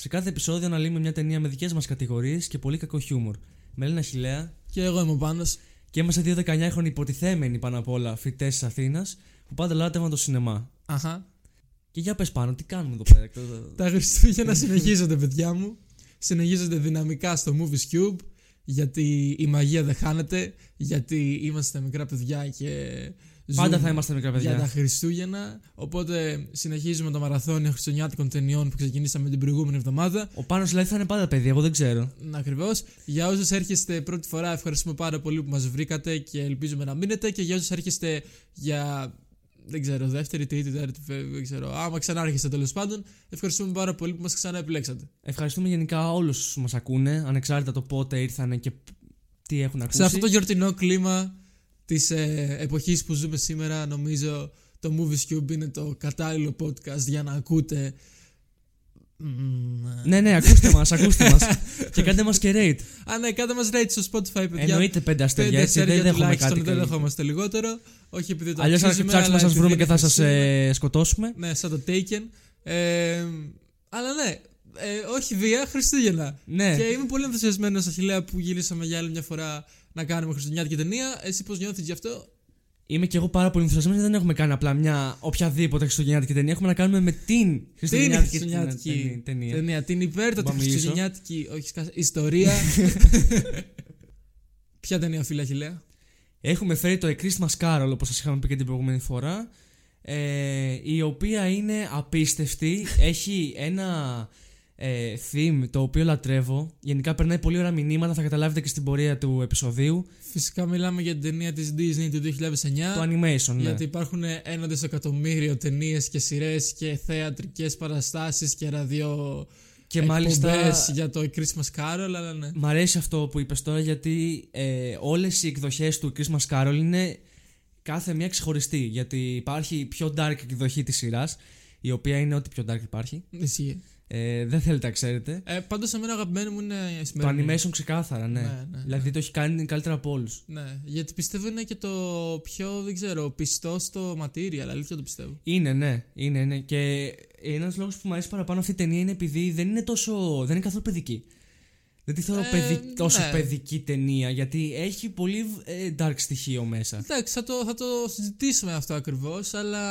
Σε κάθε επεισόδιο αναλύουμε μια ταινία με δικές μας κατηγορίες και πολύ κακό χιούμορ. Με Έλληνα Χιλέα Και εγώ είμαι ο Πάνος. και είμαστε δύο 19χρονοι υποτιθέμενοι πάνω απ' όλα φοιτέ της Αθήνας που πάντα λάτρευαν το σινεμά. Αχα. Και για πες πάνω, τι κάνουμε εδώ πέρα; Τα Χριστούγεννα συνεχίζονται, παιδιά μου. Συνεχίζονται δυναμικά στο Movies Cube. Γιατί η μαγεία δεν χάνεται. Γιατί είμαστε μικρά παιδιά και. Πάντα ζούμε θα είμαστε μικρά παιδιά. Για τα Χριστούγεννα. Οπότε συνεχίζουμε το μαραθώνιο χριστουγεννιάτικων ταινιών που ξεκινήσαμε την προηγούμενη εβδομάδα. Ο Πάνος δηλαδή θα είναι πάντα παιδί, εγώ δεν ξέρω. Ακριβώς. Για όσους έρχεστε πρώτη φορά, ευχαριστούμε πάρα πολύ που μας βρήκατε και ελπίζουμε να μείνετε. Και για όσους έρχεστε για. Δεν ξέρω, δεύτερη, τρίτη, τέταρτη, δεν ξέρω. Άμα ξανάρχεστε τέλος πάντων, ευχαριστούμε πάρα πολύ που μας ξαναεπιλέξατε. Ευχαριστούμε γενικά όλους που μας ακούνε, ανεξάρτητα το πότε ήρθανε και τι έχουν ακούσει. Σε αυτό το γιορτινό κλίμα της ε, εποχής που ζούμε σήμερα, νομίζω το Movies Cube είναι το κατάλληλο podcast για να ακούτε. Μμμ, ε. Ναι, ναι, ακούστε μας, ακούστε μας. και κάντε μας και rate. Α, ναι, κάντε μας rate στο Spotify, παιδιά. Εννοείται πέντε αστέρια, Πέντε έτσι. Δεν αστέρια δέχομαι τουλάχιστον, κάτι. Δεν καλύτερο. δεχόμαστε λιγότερο. Όχι επειδή το Αλλιώς θα αξίζουμε, ψάξουμε να αλλά σας βρούμε επειδή και θα είναι σα Χριστούγεννα. σκοτώσουμε. Ναι, σαν το Taken. Ε, αλλά ναι, ε, όχι βία, Χριστούγεννα. Ναι. Και είμαι πολύ ενθουσιασμένος, Αχιλέα, που γυρίσαμε για άλλη μια φορά να κάνουμε χριστουγεννιάτικη ταινία. Εσύ πώς νιώθεις γι' αυτό; Είμαι και εγώ πάρα πολύ ενθουσιασμένος. Δεν έχουμε κάνει απλά μια οποιαδήποτε χριστουγεννιάτικη ταινία. Έχουμε να κάνουμε με την Τι είναι η χριστουγεννιάτικη χριστουγεννιάτικη ταινία. ταινία. Την υπέρτατη Μπορώ να μιλήσω. χριστουγεννιάτικη όχι, σκάσα, ιστορία. Ποια ταινία, φίλε Αχιλέα. Έχουμε φέρει το A Christmas Carol, όπως σας είχαμε πει και την προηγούμενη φορά. Ε, η οποία είναι απίστευτη. Έχει ένα ε, theme το οποίο λατρεύω. Γενικά περνάει πολύ ωραία μηνύματα. Θα καταλάβετε και στην πορεία του επεισοδίου. Φυσικά μιλάμε για την ταινία της Disney του 2009. Το animation, ναι. Γιατί υπάρχουν ένα δισεκατομμύριο ταινίες και σειρές και θεατρικές παραστάσεις και ραδιο Και μάλιστα εκπομπές για το Christmas Carol, αλλά ναι. Μ' αρέσει αυτό που είπες τώρα γιατί ε, όλες οι εκδοχές του Christmas Carol είναι κάθε μία ξεχωριστή γιατί υπάρχει πιο dark εκδοχή της σειράς η οποία είναι ό,τι πιο dark υπάρχει Ισχύει. Ε, δεν θέλετε να ξέρετε. Ε, Πάντως, εμένα αγαπημένο μου είναι η το σημερινή. animation ξεκάθαρα ναι, Ναι, ναι, δηλαδή το έχει κάνει καλύτερα από όλους. Ναι, γιατί πιστεύω είναι και το πιο, δεν ξέρω, πιστό στο material, αλήθεια το πιστεύω. είναι ναι, είναι ναι. Και ένας λόγος που μου αρέσει παραπάνω αυτή η ταινία είναι επειδή δεν είναι τόσο, δεν είναι καθόλου παιδική δεν τη θεωρώ Ε, παιδι- τόσο ναι. παιδική ταινία γιατί έχει πολύ ε, dark στοιχείο μέσα Εντάξει, θα το, θα το συζητήσουμε αυτό ακριβώς, αλλά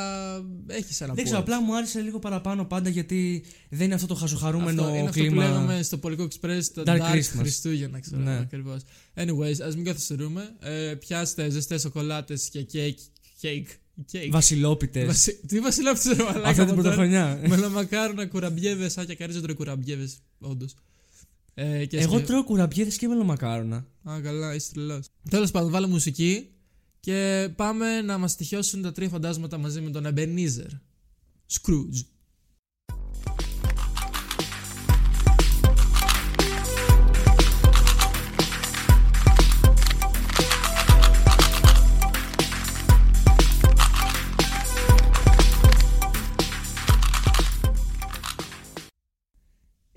έχει ένα Δεν ξέρω, point. απλά μου άρεσε λίγο παραπάνω πάντα γιατί δεν είναι αυτό το χαζοχαρούμενο αυτό, είναι κλίμα. αυτό που λέγαμε στο Πολικό Express, το Dark Dark, Christmas. Χριστούγεννα, ξέρω Ναι. ακριβώς. Anyways, ας μην καθυστερούμε. Ε, πιάστε ζεστές σοκολάτες και κέικ. Κέικ. Κέικ. Βασιλόπιτες. Βασι... Τι βασιλόπιτες ρε μαλάκα. Αυτή την από τώρα. πρωτοχρονιά. Μελομακάρονα, κουραμπιέδε, σαν και καρίζο τρώει κουραμπιέδε, όντως. Ε, και Εγώ σκε- τρώω κουραμπιέδες και μελομακάρονα. Α, καλά, είσαι τρελός. Τέλος πάντων, βάλε μουσική και πάμε να μας τυχιώσουν τα τρία φαντάσματα μαζί με τον Ebenezer. Scrooge.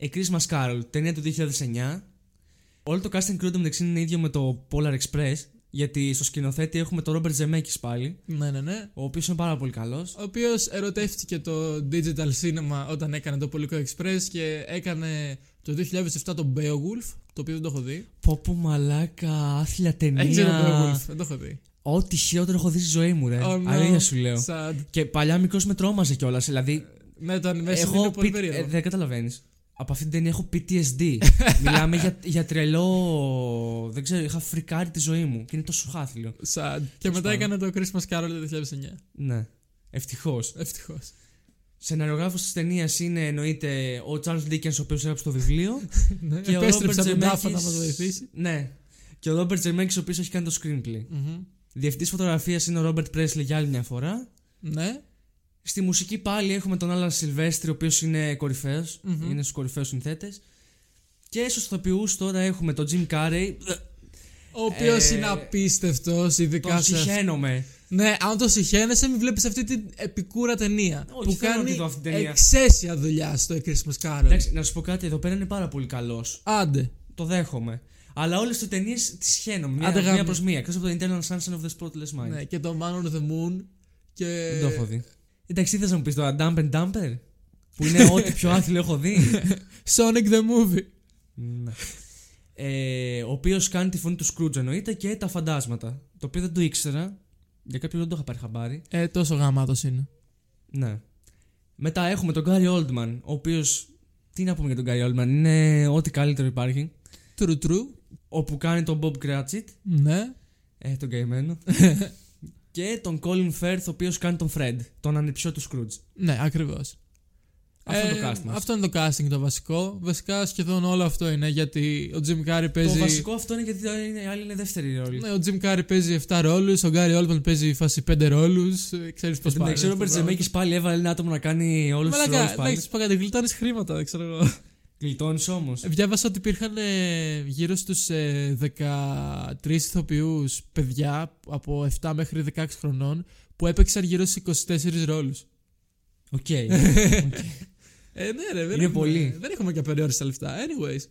A Christmas Carol, ταινία του 2009. Όλο το casting crew του μεταξύ είναι ίδιο με το Polar Express. Γιατί στο σκηνοθέτη έχουμε τον Robert Zemeckis πάλι, Ναι, ναι, ναι. ο οποίος είναι πάρα πολύ καλός. Ο οποίος ερωτεύτηκε το digital cinema όταν έκανε το Πολικό Express και έκανε το 2007 το Beowulf, το οποίο δεν το έχω δει. Πω πω μαλάκα, άθλια ταινία. Έχει δει το Beowulf, δεν το έχω δει. Ό,τι χειρότερο έχω δει στη ζωή μου, ρε. Oh, no. Αλήθεια σου λέω. Sad. Και παλιά μικρός με τρόμαζε κιόλας. Δηλαδή, Ναι, το animation έχω είναι πολύ πι- περίεργο. ε, δεν καταλαβαίνεις. Από αυτή την ταινία έχω PTSD. Μιλάμε για, για τρελό. Δεν ξέρω, είχα φρικάρει τη ζωή μου και είναι τόσο χάθλιο. Sad. Και μετά πάντων. έκανε το Christmas Carol το 2009. Ναι. Ευτυχώς. Ευτυχώς. Σεναριογράφος της ταινίας είναι εννοείται ο Charles Dickens, ο οποίος έγραψε το βιβλίο. Ναι, και ο επέστρεψε Robert από τον τάφο να Zemeckis- μας βοηθήσει. Ναι. Και ο Robert Zemeckis, ο οποίος έχει κάνει το screenplay. Μμμ. Διευθυντή φωτογραφίας είναι ο Robert Presley για άλλη μια φορά. Ναι. Στη μουσική πάλι έχουμε τον Άλαν Σιλβέστρη, ο οποίος είναι κορυφαίος, Μμμ. είναι στους κορυφαίους συνθέτες. Και στους ηθοποιούς τώρα έχουμε τον Jim Carrey. Ο οποίος Ε, είναι απίστευτος, ειδικά Τον σε. συχαίνομαι. Ναι, αν το συχαίνεσαι, μην βλέπεις αυτή την επικούρα ταινία. Όχι, που θέλω να κάνει τη δω αυτή την ταινία. εξαίσια δουλειά στο A Christmas Carol. Εντάξει, να σου πω κάτι, εδώ πέρα είναι πάρα πολύ καλός. Άντε. Το δέχομαι. Αλλά όλες τις ταινίες τις χαίνομαι. Μία, Άντε, μία γάμο. προς μία. Εκτός από το Internal Sunshine of the Spotless Mind. Ναι, και το Man on the Moon. Και... Δεν το έχω δει. Εντάξει, τι θες να μου πεις το Dump and Dumper. Που είναι ό,τι πιο άθλιο έχω δει. Sonic the Movie. Ναι. ε, ο οποίος κάνει τη φωνή του Scrooge εννοείται και τα φαντάσματα. Το οποίο δεν το ήξερα. Για κάποιο λόγο δεν το είχα πάρει χαμπάρι. Ε, τόσο γαμάτος είναι. Ναι. Μετά έχουμε τον Gary Oldman, ο οποίος. Τι να πούμε για τον Gary Oldman, είναι ό,τι καλύτερο υπάρχει. True, true. Όπου κάνει τον Bob Cratchit, Ναι. ε, τον καημένο. και τον Colin Firth, ο οποίος κάνει τον Fred, τον ανιψιό του Scrooge. Ναι, ακριβώς. Αυτό είναι το casting μας. Αυτό είναι το casting το βασικό. Βασικά σχεδόν όλο αυτό είναι γιατί ο Jim Carrey παίζει. Το βασικό αυτό είναι γιατί οι άλλοι είναι δεύτερη ρόλη. Ναι, ο Jim Carrey παίζει 7 ρόλους, ο Gary Oldman παίζει φάση 5 ρόλους. Ξέρεις πώς πάει. Δεν ξέρω, ο Ρόμπερτ Ζεμέκη πάλι έβαλε ένα άτομο να κάνει όλους τους ρόλους Μαλάκα, πάλι. εντάξει, παγάτε, γλιτώνεις χρήματα, δεν ξέρω εγώ. Γλιτώνεις όμως. Ε, Διάβασα ότι υπήρχαν ε, γύρω στους ε, 13 ηθοποιούς παιδιά από 7 μέχρι 16 χρονών που έπαιξαν γύρω στους 24 ρόλους. Οκ. Ε, ναι, ρε, δεν Είναι έχουμε, πολύ. Δεν έχουμε και απεριόριστα λεφτά. Anyways.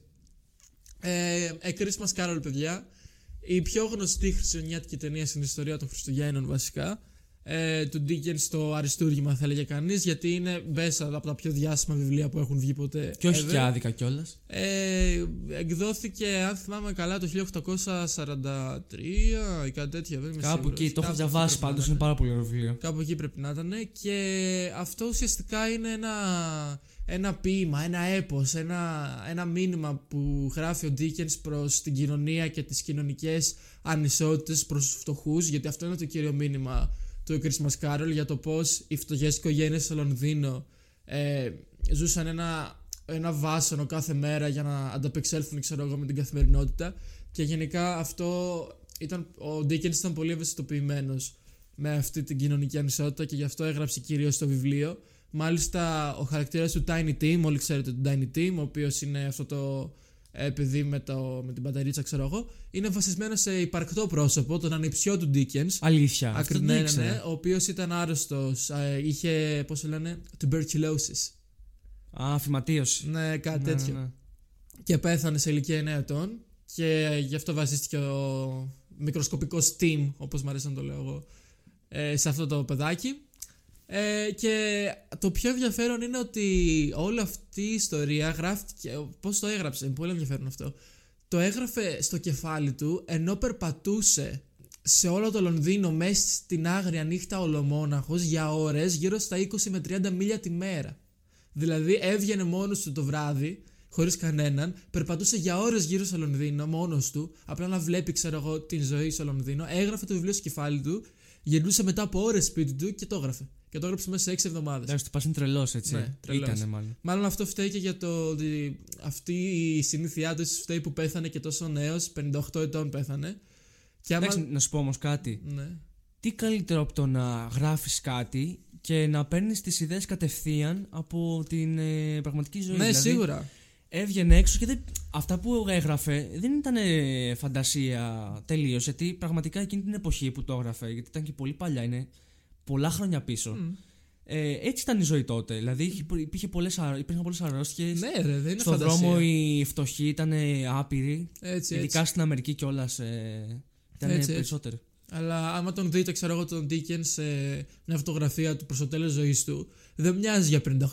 Ε, A Christmas Carol, παιδιά. Η πιο γνωστή χριστουγεννιάτικη ταινία στην ιστορία των Χριστουγέννων, βασικά. Ε, του Dickens στο Αριστούργημα, θα έλεγε κανείς, γιατί είναι μέσα από τα πιο διάσημα βιβλία που έχουν βγει ποτέ. Και όχι ever. και άδικα κιόλας. Ε, εκδόθηκε, αν θυμάμαι καλά, το 1843 ή κάτι τέτοιο. Δεν είμαι Κάπου σίγουρος. εκεί. Το έχω Κάπου διαβάσει εκεί πρέπει πάντως. να Είναι ήταν. πάρα πολύ ωραίο βιβλίο. Κάπου εκεί πρέπει να ήταν. Και αυτό ουσιαστικά είναι ένα, ένα ποίημα, ένα έπος, ένα, ένα μήνυμα που γράφει ο Dickens προς την κοινωνία και τις κοινωνικές ανισότητες προς τους φτωχούς, γιατί αυτό είναι το κύριο μήνυμα του Christmas Carol για το πώς οι φτωχές οικογένειες στο Λονδίνο ε, ζούσαν ένα, ένα βάσανο κάθε μέρα για να ανταπεξέλθουν ξέρω εγώ, με την καθημερινότητα και γενικά αυτό ήταν, ο Dickens ήταν πολύ ευαισθητοποιημένος με αυτή την κοινωνική ανισότητα και γι' αυτό έγραψε κυρίως το βιβλίο. Μάλιστα, ο χαρακτήρας του Tiny Tim, όλοι ξέρετε τον Tiny Tim, ο οποίος είναι αυτό το ε, παιδί με, το, με την μπαταρίτσα, ξέρω εγώ, είναι βασισμένο σε υπαρκτό πρόσωπο, τον ανιψιό του Dickens. Αλήθεια. Αυτό Ακριβώς, δεν ναι, ήξερα. ναι, ο οποίος ήταν άρρωστος, ε, είχε, πώς το λένε, tuberculosis. Α, φυματίωση. Ναι, κάτι Ναι, τέτοιο. ναι, ναι. Και πέθανε σε ηλικία 9 ετών και γι' αυτό βασίστηκε ο μικροσκοπικός Tim, όπως μου αρέσει να το λέω εγώ, ε, σε αυτό το παιδάκι. Ε, και το πιο ενδιαφέρον είναι ότι όλη αυτή η ιστορία γράφτηκε. Πώς το έγραψε, είναι πολύ ενδιαφέρον αυτό. Το έγραφε στο κεφάλι του ενώ περπατούσε σε όλο το Λονδίνο μέσα στην άγρια νύχτα ολομόναχος για ώρες γύρω στα 20 με 30 μίλια τη μέρα. Δηλαδή έβγαινε μόνος του το βράδυ, χωρίς κανέναν, περπατούσε για ώρες γύρω στο Λονδίνο μόνος του, απλά να βλέπει, ξέρω εγώ, την ζωή στο Λονδίνο, έγραφε το βιβλίο στο κεφάλι του, γυρνούσε μετά από ώρες σπίτι του και το έγραφε. Και το έγραψε μέσα σε 6 εβδομάδες. Εντάξει, το πας είναι τρελός έτσι. Ναι, τρελός. Ήτανε μάλλον. Μάλλον αυτό φταίει και για το ότι αυτή η συνήθειά του ίσως φταίει που πέθανε και τόσο νέος, 58 ετών πέθανε. Και άμα... Εντάξει, να σου πω όμως κάτι. Ναι. Τι καλύτερο από το να γράφεις κάτι και να παίρνεις τις ιδέες κατευθείαν από την ε, πραγματική ζωή. ναι, Δηλαδή, σίγουρα. Έβγαινε έξω και δεν, αυτά που έγραφε δεν ήταν ε, φαντασία τελείως. Γιατί πραγματικά εκείνη την εποχή που το έγραφε, γιατί ήταν και πολύ παλιά, είναι πολλά χρόνια πίσω. Μμ. Ε, έτσι ήταν η ζωή τότε. Δηλαδή είχε- υπήρχε πολλές, αρ- υπήρχαν πολλές αρρώστιες. Ναι, ρε, δεν είναι Στον φαντασία. δρόμο οι φτωχοί ήταν άπειροι. Έτσι, ειδικά έτσι. στην Αμερική κιόλας. Ε, ήταν Έτσι, έτσι. περισσότερο. Αλλά άμα τον δείτε, ξέρω εγώ, τον Dickens σε μια φωτογραφία του προς το τέλος ζωής του, δεν μοιάζει για 58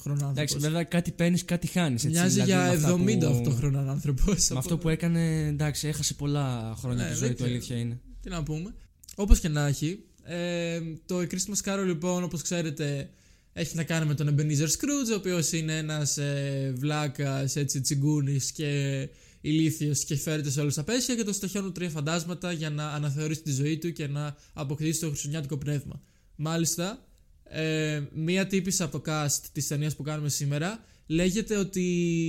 χρονών Εντάξει, άνθρωπο. βέβαια κάτι παίρνεις, κάτι χάνεις. Μοιάζει για 78 χρονών άνθρωπος. Με αυτό που έκανε, εντάξει, έχασε πολλά χρόνια Ναι, τη δεν ζωή του, ξέρω. αλήθεια είναι. Τι να πούμε. Όπως και να έχει, ε, το A Christmas Carol λοιπόν, όπως ξέρετε, έχει να κάνει με τον Ebenezer Scrooge, ο οποίος είναι ένας ε, βλάκας έτσι τσιγκούνης και ηλίθιος και φέρεται σε όλους τα πέσια και το στοχιώνουν τρία φαντάσματα για να αναθεωρήσει τη ζωή του και να αποκτήσει το χριστουγεννιάτικο πνεύμα. Μάλιστα, ε, μία τύπησα από το cast της ταινίας που κάνουμε σήμερα λέγεται ότι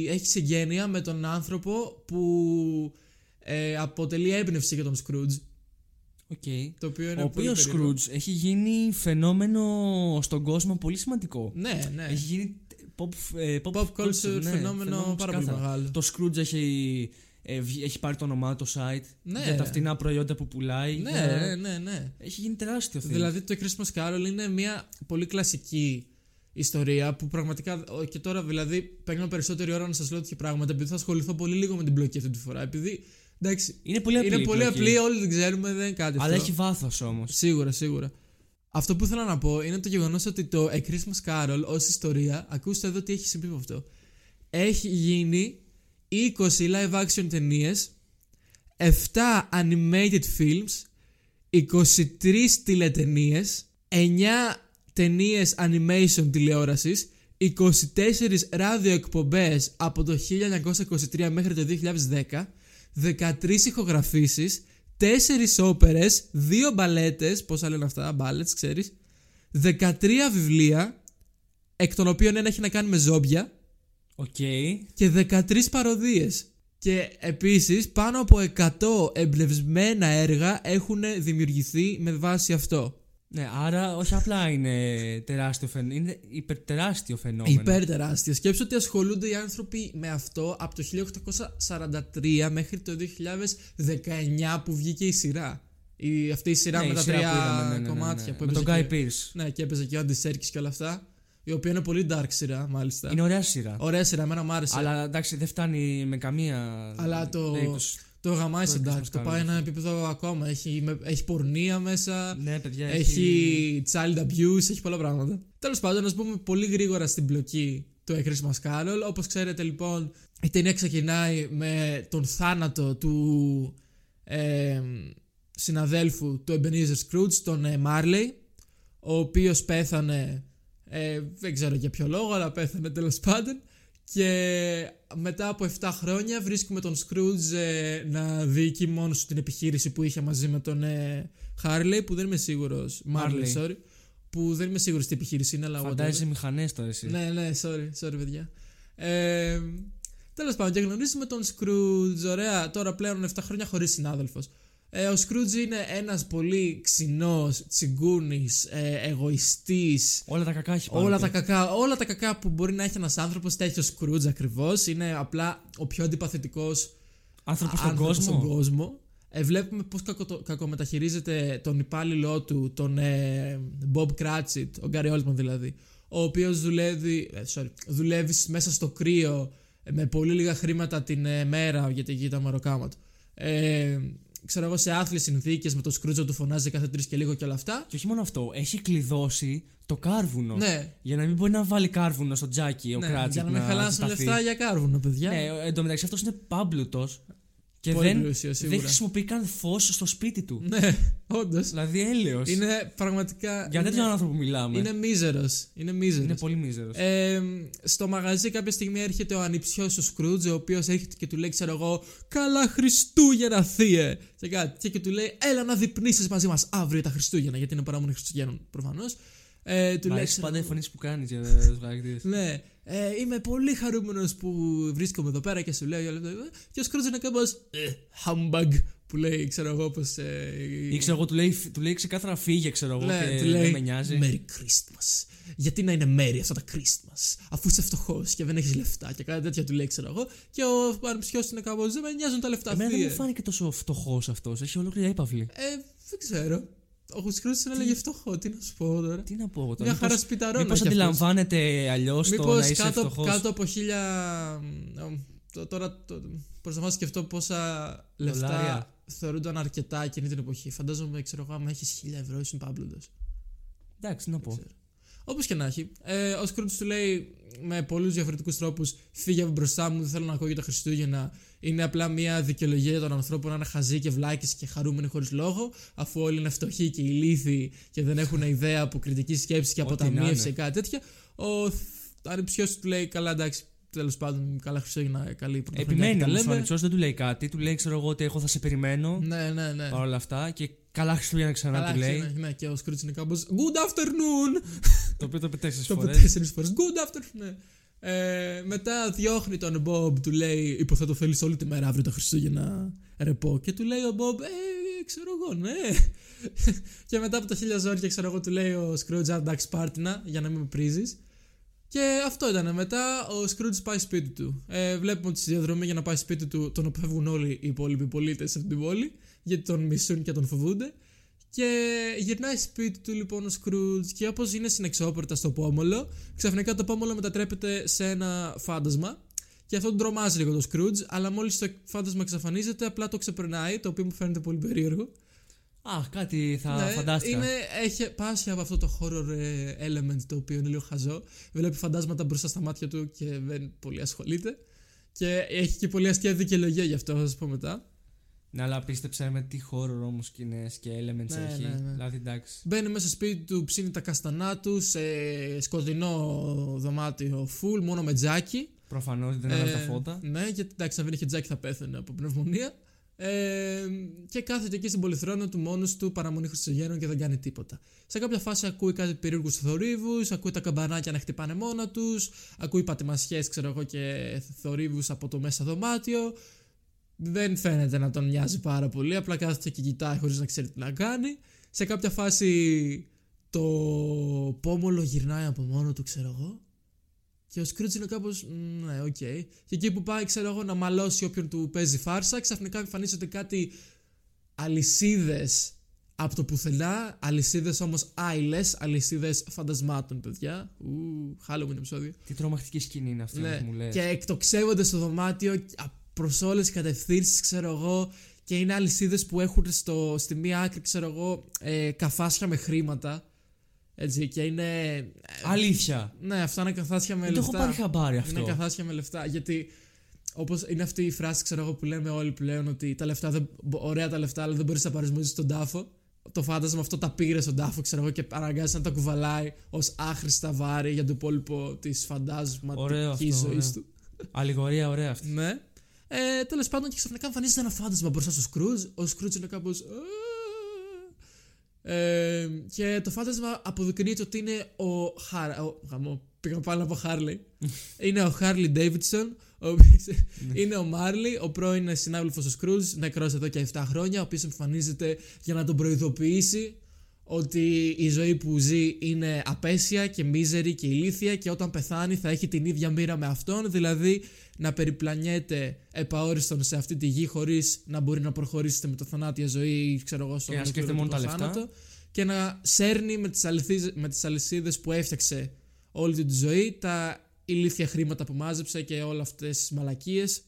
έχει συγγένεια με τον άνθρωπο που ε, αποτελεί έμπνευση για τον Scrooge. OK. Το οποίο είναι Ο πολύ οποίος περίεργο. Scrooge έχει γίνει φαινόμενο στον κόσμο πολύ σημαντικό. Ναι, ναι. Έχει γίνει pop, ε, pop, Pop culture ναι, φαινόμενο πάρα πολύ ξεκάθαρα. μεγάλο. Το Scrooge έχει, ε, βγει- έχει πάρει το όνομά του το site Ναι. για τα φτηνά προϊόντα που πουλάει. Ναι, για- ναι, ναι, ναι. Έχει γίνει τεράστιο thing. Δηλαδή το Christmas Carol είναι μια πολύ κλασική ιστορία που πραγματικά ο, και τώρα δηλαδή παίρνω περισσότερη ώρα να σας λέω τέτοια πράγματα επειδή θα ασχοληθώ πολύ λίγο με την πλοκή αυτή τη φορά. Επειδή εντάξει, είναι πολύ απλή. είναι η πολύ πλοκή. απλή, όλοι την ξέρουμε, δεν είναι κάτι Αλλά αυτό. έχει βάθος όμως. Σίγουρα, σίγουρα. Αυτό που ήθελα να πω είναι το γεγονός ότι το A Christmas Carol ως ιστορία, ακούστε εδώ τι έχει συμβεί με αυτό. Έχει γίνει 20 live action ταινίες, 7 animated films, 23 τηλεταινίες, 9 ταινίες animation τηλεόρασης, 24 ραδιοεκπομπές από το 1923 μέχρι το 2010, 13 ηχογραφήσεις, 4 όπερες, 2 μπαλέτες, πόσα λένε αυτά, ballets ξέρεις, 13 βιβλία, εκ των οποίων ένα έχει να κάνει με ζόμπια, Οκ. και 13 παροδίες. Και επίσης πάνω από 100 εμπνευσμένα έργα έχουν δημιουργηθεί με βάση αυτό. Ναι, άρα όχι απλά είναι τεράστιο φαινόμενο, είναι υπερτεράστιο φαινόμενο. Υπερτεράστια. Σκέψου ότι ασχολούνται οι άνθρωποι με αυτό από το 1843 μέχρι το 2019 που βγήκε η σειρά. Η, αυτή η σειρά Ναι, με η τα σειρά τρία που είδαμε, ναι, ναι, ναι, κομμάτια ναι. που Με τον έπαιζε Guy και- Pearce. Ναι, και έπαιζε και ο Άντι Σέρκης και όλα αυτά. Η οποία είναι πολύ dark σειρά, μάλιστα. Είναι ωραία σειρά. Ωραία σειρά, εμένα μου άρεσε. Αλλά εντάξει, δεν φτάνει με καμία. Αλλά το- λέει τους- Το γαμάει Το σε dark. Christmas Το Carol. πάει ένα επίπεδο ακόμα. Έχει, με- έχει πορνεία μέσα. Ναι, παιδιά. Έχει child abuse, έχει πολλά πράγματα. Τέλος πάντων, να πούμε πολύ γρήγορα στην πλοκή του A Christmas Carol. Όπως ξέρετε, λοιπόν, η ταινία ξεκινάει με τον θάνατο του ε, συναδέλφου του Ebenezer Scrooge, τον ε, Marley, ο οποίος πέθανε, ε, δεν ξέρω για ποιο λόγο, αλλά πέθανε τέλος πάντων. Και μετά από 7 χρόνια βρίσκουμε τον Scrooge ε, να διοικεί μόνο του την επιχείρηση που είχε μαζί με τον ε, Harley, που δεν είμαι σίγουρος, Marley, Marley. sorry, που δεν είμαι σίγουρος τι επιχείρηση είναι, αλλά Φαντάζεσαι whatever. μηχανές τώρα εσύ. Ναι, ναι, sorry, sorry παιδιά. Ε, Τέλος πάντων, και γνωρίζουμε τον Scrooge. Ωραία, τώρα πλέον 7 χρόνια χωρίς συνάδελφος. Ε, ο Scrooge είναι ένας πολύ ξινός, τσιγκούνης, ε, εγωιστής. Όλα τα κακά έχει πάνω Όλα του. τα, κακά, όλα τα κακά που μπορεί να έχει ένας άνθρωπος τα έχει ο Scrooge ακριβώς. Είναι απλά ο πιο αντιπαθητικός Άνθρωπος στον άνθρωπος κόσμο. στον κόσμο. Ε, βλέπουμε πώς κακο, κακομεταχειρίζεται τον υπάλληλό του, τον ε, Bob Cratchit, ο Gary Oldman δηλαδή, ο οποίος δουλεύει, ε, sorry, δουλεύει μέσα στο κρύο ε, με πολύ λίγα χρήματα την ε, μέρα, γιατί εκεί ήταν μεροκάματο. Ε, ξέρω εγώ σε άθλιες συνθήκες με το Scrooge να του φωνάζει κάθε τρεις και λίγο και όλα αυτά. Και όχι μόνο αυτό, έχει κλειδώσει το κάρβουνο. Ναι. Για να μην μπορεί να βάλει κάρβουνο στο τζάκι ο Ναι, Κράτσιτ. για να μην χαλάσουν σταθεί. λεφτά για κάρβουνο, παιδιά. Ναι, εν τω μεταξύ αυτός είναι πάμπλουτος και Πολύ δεν, πλούσιο, δεν σίγουρα. χρησιμοποιεί καν φως στο σπίτι του. Ναι, όντως. Δηλαδή έλεος. Είναι πραγματικά. Για είναι- τέτοιον άνθρωπο μιλάμε. Είναι μίζερος. Είναι μίζερος. Είναι πολύ μίζερος. Ε, στο μαγαζί κάποια στιγμή έρχεται ο ανιψιός ο Σκρούτζ, ο οποίος έρχεται και του λέει, ξέρω εγώ, Καλά Χριστούγεννα, θεία! Και κάτι. Και, και του λέει, Έλα να διπνήσεις μαζί μας αύριο τα Χριστούγεννα, γιατί είναι παράμονη Χριστουγέννων προφανώς. Ε, του Μ' λέει, αρέσει ξέρω πάντα η εγώ, φωνή που κάνεις για του χαρακτήρε. Ναι, ε, είμαι πολύ χαρούμενος που βρίσκομαι εδώ πέρα και σου λέω. όλα αυτά. Και ο Σκρούτζ είναι κάπω. Ε, humbug, που λέει, ξέρω εγώ, πώ. Ε, Ή ξέρω εγώ, του λέει, του λέει ξεκάθαρα φύγε, ξέρω εγώ. ναι, και του λέει δεν με νοιάζει. Merry Christmas. Γιατί να είναι Merry αυτά τα Christmas, αφού είσαι φτωχός και δεν έχεις λεφτά και κάτι τέτοια του λέει, ξέρω εγώ. Και ο ανεψιό είναι κάπω. Δεν με νοιάζουν τα λεφτά Εμένα δεν μου θεία». φάνηκε τόσο φτωχός αυτός. Έχει ολόκληρη έπαυλη. Ε, δεν ξέρω. Ο Σκρούτ τον έλεγε φτωχό, τι να σου πω τώρα. Τι να πω εγώ τώρα. Μια μήπως- χαρά σπιταρών. Μήπως αντιλαμβάνεται αλλιώς το Μήπως να είσαι κάτω, φτωχός; κάτω από χίλια. ε, το- Τώρα το, προσπαθώ να σκεφτώ πόσα λεφτά Δολάρια. θεωρούνταν αρκετά εκείνη την εποχή. Φαντάζομαι, ξέρω εγώ, άμα έχεις χίλια ευρώ ήσουν πάμπλουντο. Εντάξει, τι να πω. Όπως και να έχει. Ε, ο Σκρούτ του λέει με πολλούς διαφορετικούς τρόπους: Φύγε από μπροστά μου, δεν θέλω να ακούω για τα Χριστούγεννα. Είναι απλά μια δικαιολογία για τον ανθρώπο να είναι χαζοί και βλάκες και χαρούμενοι χωρίς λόγο, αφού όλοι είναι φτωχοί και ηλίθιοι και δεν έχουν ιδέα από κριτική σκέψη και Ό,τι αποταμίευση να και είναι. κάτι τέτοια. Ο ανιψιός του λέει: Καλά, εντάξει, τέλος πάντων, καλά Χριστούγεννα, καλή πρωτοχρονιά. Επιμένει και τα όμω ο λέμε. ανεψιό, δεν του λέει κάτι. Του λέει, ξέρω εγώ, ότι εγώ θα σε περιμένω. Ναι, ναι, ναι. Παρ' όλα αυτά. Και καλά Χριστούγεννα ξανά Καλά, του λέει. ναι, ναι, και ο Σκρούτς είναι κάπως Good afternoon! Το οποίο το είπε τέσσερις Το είπε φορές. τέσσερις φορές. Good afternoon. Ναι. Ε, μετά διώχνει τον Bob, του λέει: Υποθέτω θέλεις όλη τη μέρα αύριο τα Χριστούγεννα ρεπό. Και του λέει ο Bob: ε, ξέρω εγώ, ναι. και μετά από τα χίλια ζόρια, ξέρω εγώ, του λέει ο Scrooge, «Α, εντάξει, πάρτινα, για να μην με πρίζεις. Και αυτό ήταν. Μετά ο Scrooge πάει σπίτι του. Ε, βλέπουμε ότι στη διαδρομή για να πάει σπίτι του τον αποφεύγουν όλοι οι υπόλοιποι πολίτες σε αυτή την πόλη, γιατί τον μισούν και τον φοβούνται. Και γυρνάει σπίτι του λοιπόν ο Scrooge και όπως είναι συνεξόπορτα στο πόμολο, ξαφνικά το πόμολο μετατρέπεται σε ένα φάντασμα. Και αυτό τον τρομάζει λίγο το Scrooge, αλλά μόλις το φάντασμα εξαφανίζεται, απλά το ξεπερνάει, το οποίο μου φαίνεται πολύ περίεργο. Α, κάτι θα Ναι, φαντάστηκα. Είναι, έχει, πάσχει από αυτό το horror ε, element το οποίο είναι λίγο χαζό. Βλέπει φαντάσματα μπροστά στα μάτια του και δεν πολύ ασχολείται. Και έχει και πολύ αστεία δικαιολογία γι' αυτό, θα σα πω μετά. Ναι, αλλά πίστεψε με τι horror όμως σκηνέ και elements Ναι, έχει. ναι, ναι. Δηλαδή, εντάξει. Μπαίνει μέσα στο σπίτι του, ψήνει τα καστανά του σε σκοτεινό δωμάτιο full, μόνο με τζάκι. Προφανώς δεν έβαλε τα Ε, φώτα. Ναι, γιατί εντάξει, αν δεν είχε τζάκι θα πέθανε από πνευμονία. Ε, και κάθεται εκεί στην πολυθρόνα του μόνος του παραμονή Χριστουγέννων και δεν κάνει τίποτα. Σε κάποια φάση ακούει κάτι περίεργους θορύβους, ακούει τα καμπανάκια να χτυπάνε μόνα τους, ακούει πατημασιές, ξέρω εγώ, και θορύβους από το μέσα δωμάτιο. Δεν φαίνεται να τον νοιάζει πάρα πολύ, απλά κάθεται και κοιτάει χωρίς να ξέρει τι να κάνει. Σε κάποια φάση το πόμολο γυρνάει από μόνο του, ξέρω εγώ. Και ο Σκρούτζ είναι κάπως. Ναι, οκ. Και εκεί που πάει, ξέρω εγώ, να μαλώσει όποιον του παίζει φάρσα, ξαφνικά εμφανίζονται κάτι αλυσίδες από το πουθενά. Αλυσίδες όμως άυλες, αλυσίδες φαντασμάτων, παιδιά. Ου, Halloween επεισόδιο. Τι τρομακτική σκηνή είναι αυτή Ναι. που μου λες. Και εκτοξεύονται στο δωμάτιο προς όλες τις κατευθύνσεις, ξέρω εγώ. Και είναι αλυσίδες που έχουν στο, στη μία άκρη, ξέρω εγώ, ε, καφάσια με χρήματα. Έτσι, και είναι. ε, Αλήθεια. ναι, αυτά είναι καθάσια με Δεν το έχω λεφτά. πάρει χαμπάρι αυτό. Είναι καθάσια με λεφτά. Γιατί όπως είναι αυτή η φράση, ξέρω εγώ, που λέμε όλοι πλέον ότι τα λεφτά δεν, μπο- ωραία τα λεφτά, αλλά δεν μπορείς να πάρεις μαζί στον τάφο. Το φάντασμα αυτό τα πήρε στον τάφο, ξέρω εγώ, και αναγκάζει να τα κουβαλάει ως άχρηστα βάρη για το υπόλοιπο της Ωραίο φαντασματικής αυτό, ζωής ωραίο. του. Αλληγορία, ωραία αυτή. Ναι. Ε, Τέλος πάντων, και ξαφνικά εμφανίζεται ένα φάντασμα μπροστά στο Σκρούτζ. Ο Σκρούτζ είναι κάπως. Ε, και το φάντασμα αποδεικνύεται ότι είναι ο Χάρ. Ο, γαμώ, πήγα πάνω από Χάρλι. είναι ο Χάρλι Ντέιβιτσον. Ο οποίος είναι ο Μάρλι, ο πρώην συνάδελφος του Σκρούζ, νεκρός εδώ και 7 χρόνια, ο οποίος εμφανίζεται για να τον προειδοποιήσει ότι η ζωή που ζει είναι απαίσια και μίζερη και ηλίθια και όταν πεθάνει θα έχει την ίδια μοίρα με αυτόν, δηλαδή να περιπλανιέται επ' αόριστον σε αυτή τη γη χωρίς να μπορεί να προχωρήσει στη μεταθανάτια ζωή, ξέρω εγώ, στο Και να σκέφτεται μόνο τα λεφτά. και να σέρνει με τις, αληθίζ- με τις αλυσίδες που έφτιαξε όλη του τη ζωή τα ηλίθια χρήματα που μάζεψε και όλα αυτές τις μαλακίες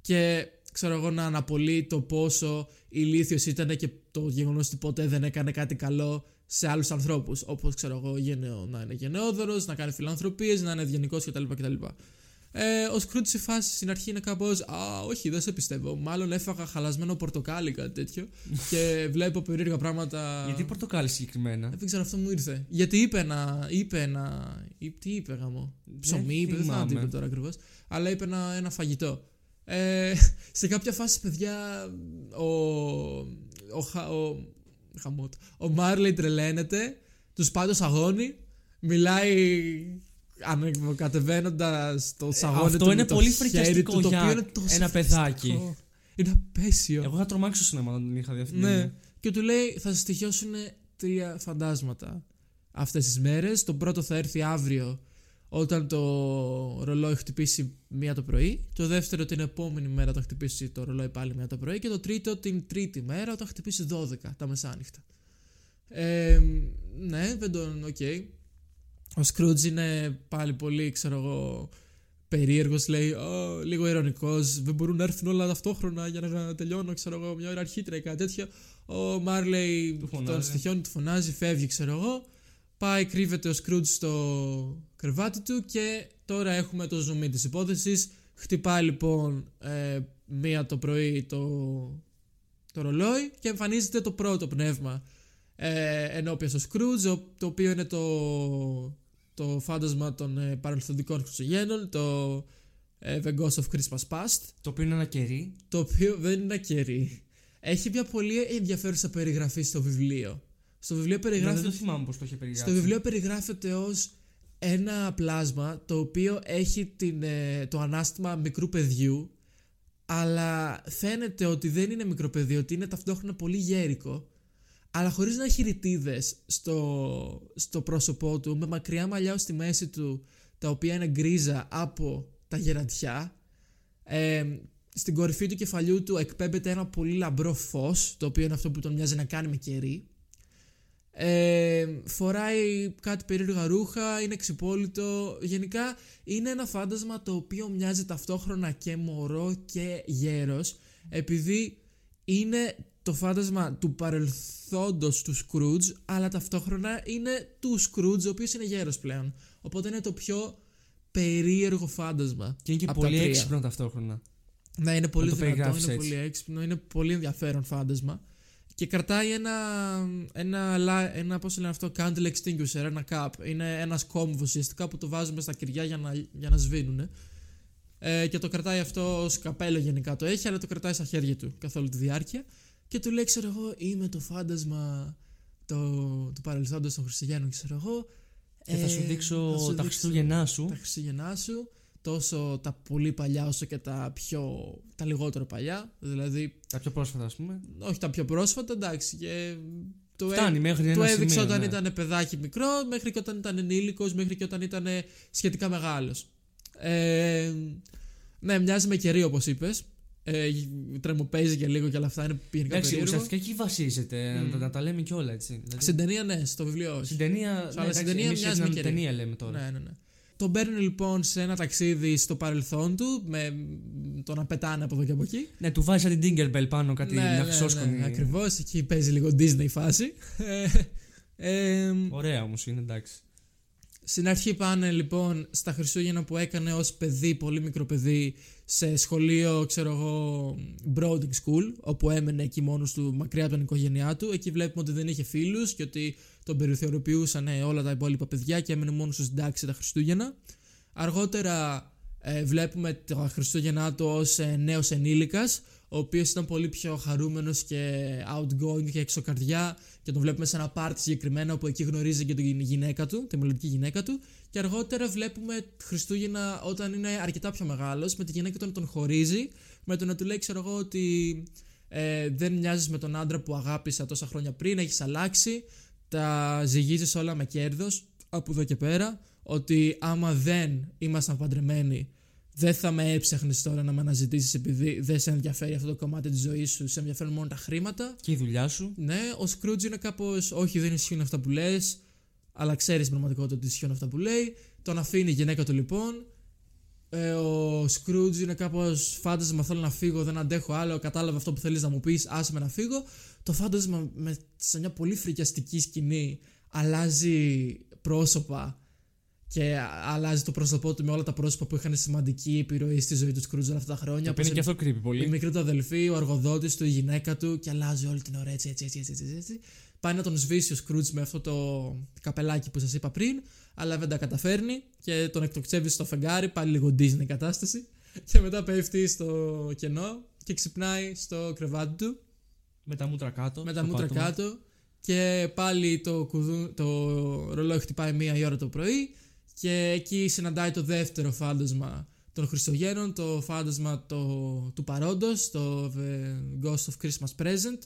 και ξέρω εγώ να αναπολύει το πόσο ηλίθιος ήταν και το γεγονός ότι ποτέ δεν έκανε κάτι καλό σε άλλους ανθρώπους όπως ξέρω εγώ γενναιό, να είναι γενναιόδωρος, να κάνει φιλανθρωπίες, να είναι ευγενικός κτλ. κτλ. Ε, ο Σκρούτ στη φάση στην αρχή είναι κάπω. Α, όχι, δεν σε πιστεύω. Μάλλον έφαγα χαλασμένο πορτοκάλι, κάτι τέτοιο. και βλέπω περίεργα πράγματα. Γιατί πορτοκάλι συγκεκριμένα; Δεν ξέρω, αυτό μου ήρθε. Γιατί είπε ένα. Είπε ένα ή- τι είπε γαμό. Ψωμί, είπε, δεν θυμάμαι τι θυμάμαι. είπε τώρα ακριβώς. Αλλά είπε ένα, ένα φαγητό. Ε, σε κάποια φάση, παιδιά, ο. Ο, Χα- ο, χαμότ, ο Μάρλεϊ τρελαίνεται, τους πάει το σαγόνι, μιλάει ανεβοκατεβαίνοντα το σαγόνι αυτό του με είναι το πολύ χέρι φρικιαστικό του, το για οποίο είναι τόσο ένα φρικιαστικό. παιδάκι. Είναι απέσιο. Εγώ θα τρομάξω στο σινεμά να την είχα δει αυτή. την Ναι. ταινία. Και του λέει θα σας στοιχειώσουν τρία φαντάσματα αυτές τις μέρες. Το πρώτο θα έρθει αύριο όταν το ρολόι χτυπήσει μία το πρωί. Το δεύτερο την επόμενη μέρα όταν χτυπήσει το ρολόι πάλι μία το πρωί. Και το τρίτο την τρίτη μέρα όταν χτυπήσει 12 τα μεσάνυχτα. Ε, ναι, δεν τον... Οκ. Ο Σκρούτζ είναι πάλι πολύ, ξέρω εγώ, περίεργος, λέει, «Ω, λίγο ειρωνικός, δεν μπορούν να έρθουν όλα ταυτόχρονα για να τελειώνω, ξέρω εγώ, μια ώρα αρχύτερα ή κάτι τέτοιο. Ο Μάρλεϊ Του τον φωνάζει. στοιχιώνει, του φωνάζει, φεύγει, ξέρω εγώ. Πάει, κρύβεται ο Σκρούτζ στο κρεβάτι του και τώρα έχουμε το ζουμί της υπόθεσης. Χτυπάει λοιπόν ε, μία το πρωί το, το ρολόι και εμφανίζεται το πρώτο πνεύμα ε, ενώπιον στο Σκρούτζ, ο- το οποίο είναι το, το φάντασμα των ε, παρελθοντικών Χριστουγέννων, το ε, The Ghost of Christmas Past, Το οποίο είναι ένα κερί. το οποίο δεν είναι κερί. Έχει μια πολύ ενδιαφέρουσα περιγραφή στο βιβλίο. Στο βιβλίο Ναι, δεν περιγράφεται το θυμάμαι πώ το είχε περιγράψει. στο βιβλίο περιγράφεται ως ένα πλάσμα το οποίο έχει την, ε, το ανάστημα μικρού παιδιού αλλά φαίνεται ότι δεν είναι μικρό παιδί, ότι είναι ταυτόχρονα πολύ γέρικο, αλλά χωρίς να έχει ρητίδες στο, στο πρόσωπό του, με μακριά μαλλιά ως στη μέση του, τα οποία είναι γκρίζα από τα γερατιά. Ε, στην κορυφή του κεφαλιού του εκπέμπεται ένα πολύ λαμπρό φως, το οποίο είναι αυτό που τον μοιάζει να κάνει με κερί. Ε, φοράει κάτι περίεργα ρούχα, είναι ξυπόλυτο. Γενικά είναι ένα φάντασμα το οποίο μοιάζει ταυτόχρονα και μωρό και γέρος επειδή είναι το φάντασμα του παρελθόντος του Scrooge αλλά ταυτόχρονα είναι του Scrooge ο οποίος είναι γέρος πλέον. Οπότε είναι το πιο περίεργο φάντασμα. Και είναι και από τα πολύ τρία. έξυπνο ταυτόχρονα. Ναι, είναι πολύ το δυνατό, περιγράφεις είναι έτσι. πολύ έξυπνο, είναι πολύ ενδιαφέρον φάντασμα. Και κρατάει ένα, ένα, λα- ένα πώς λένε αυτό, candle extinguisher, ένα cup. Είναι ένας κόμβος ουσιαστικά που το βάζουμε στα κυριά για να, για να σβήνουν. Ε, και το κρατάει αυτό ως καπέλο γενικά το έχει, αλλά το κρατάει στα χέρια του καθ' όλη τη διάρκεια. Και του λέει, ξέρω εγώ, είμαι το φάντασμα το, του παρελθόντος των Χριστουγέννων, ξέρω εγώ. Και θα σου Ε, δείξω θα σου τα δείξω Χριστούγεννά σου. τα Χριστούγεννά σου, τόσο τα πολύ παλιά όσο και τα πιο, τα λιγότερο παλιά, δηλαδή Τα πιο πρόσφατα, ας πούμε. όχι τα πιο πρόσφατα, εντάξει, και το, Φτάνει μέχρι το ένα έδειξε σημείο, όταν ναι. ήταν παιδάκι μικρό, μέχρι και όταν ήταν ενήλικος, μέχρι και όταν ήταν σχετικά μεγάλος. Ε, ναι, μοιάζει με κερί όπως είπες. Ε, τρεμοπαίζει και λίγο και όλα αυτά είναι γενικά Εντάξει, περίεργο. ουσιαστικά εκεί βασίζεται. να τα- Να τα λέμε κιόλα έτσι. Δηλαδή, Στην ταινία ναι, στο βιβλίο όχι. Στην ταινία. Αλλά ναι, στην εντάξει, ταινία εμείς για μοιάζει την με κερί. ταινία λέμε τώρα. Ναι, ναι, ναι. Τον παίρνουν λοιπόν σε ένα ταξίδι στο παρελθόν του, με το να πετάνε από εδώ και από εκεί. Ναι, του βάζει σαν την Tinkerbell πάνω κάτι μια χρυσόσκονη. ναι, Ακριβώς, εκεί παίζει λίγο Disney φάση. Ε, ε, Ωραία όμως είναι, εντάξει. στην αρχή πάνε λοιπόν στα Χριστούγεννα που έκανε ως παιδί, πολύ μικρό παιδί, σε σχολείο, ξέρω εγώ, boarding school, όπου έμενε εκεί μόνος του, μακριά από την οικογένειά του. Εκεί βλέπουμε ότι δεν είχε φίλους και ότι τον περιθωριοποιούσαν ε, όλα τα υπόλοιπα παιδιά και έμενε μόνος του στην τάξη τα Χριστούγεννα. Αργότερα ε, βλέπουμε τα Χριστούγεννά του ως ε, νέος ενήλικας, ο οποίος ήταν πολύ πιο χαρούμενος και outgoing και εξωκαρδιά και τον βλέπουμε σε ένα πάρτι συγκεκριμένο όπου εκεί γνωρίζει και την γυναίκα του, τη μελλοντική γυναίκα του και αργότερα βλέπουμε Χριστούγεννα όταν είναι αρκετά πιο μεγάλος με τη γυναίκα του να τον χωρίζει με το να του λέει ξέρω εγώ ότι ε, δεν μοιάζεις με τον άντρα που αγάπησα τόσα χρόνια πριν, έχεις αλλάξει τα ζυγίζεις όλα με κέρδος από εδώ και πέρα ότι άμα δεν ήμασταν παντρεμένοι δεν θα με έψαχνες τώρα να με αναζητήσεις επειδή δεν σε ενδιαφέρει αυτό το κομμάτι της ζωής σου, σε ενδιαφέρουν μόνο τα χρήματα. Και η δουλειά σου. Ναι, ο Σκρούτζ είναι κάπως. Όχι, δεν ισχύουν αυτά που λες, αλλά ξέρεις στην πραγματικότητα ότι ισχύουν αυτά που λέει. Τον αφήνει η γυναίκα του λοιπόν. Ε, ο Σκρούτζ είναι κάπως φάντασμα. Θέλω να φύγω, δεν αντέχω άλλο. Κατάλαβα αυτό που θέλεις να μου πεις, άσε με να φύγω. Το φάντασμα με, σε μια πολύ φρικιαστική σκηνή αλλάζει πρόσωπα και α- αλλάζει το πρόσωπό του με όλα τα πρόσωπα που είχαν σημαντική επιρροή στη ζωή τους Σκρούτζ όλα αυτά τα χρόνια. Το όπως παίρνει και είναι- αυτό creepy η πολύ. μικρή του αδελφή, ο αργοδότης του, η γυναίκα του και αλλάζει όλη την ώρα έτσι, έτσι, έτσι, έτσι, έτσι, έτσι. Πάει να τον σβήσει ο Σκρούτζ με αυτό το καπελάκι που σας είπα πριν, αλλά δεν τα καταφέρνει και τον εκτοξεύει στο φεγγάρι, πάλι λίγο Disney κατάσταση. Και μετά πέφτει στο κενό και ξυπνάει στο κρεβάτι του Με τα μούτρα κάτω. με τα στο μούτρα πάτωμα. κάτω και πάλι το, κουδού, το ρολόι χτυπάει μία η ώρα το πρωί και εκεί συναντάει το δεύτερο φάντασμα των Χριστουγέννων, το φάντασμα το, του παρόντος, το The Ghost of Christmas Present,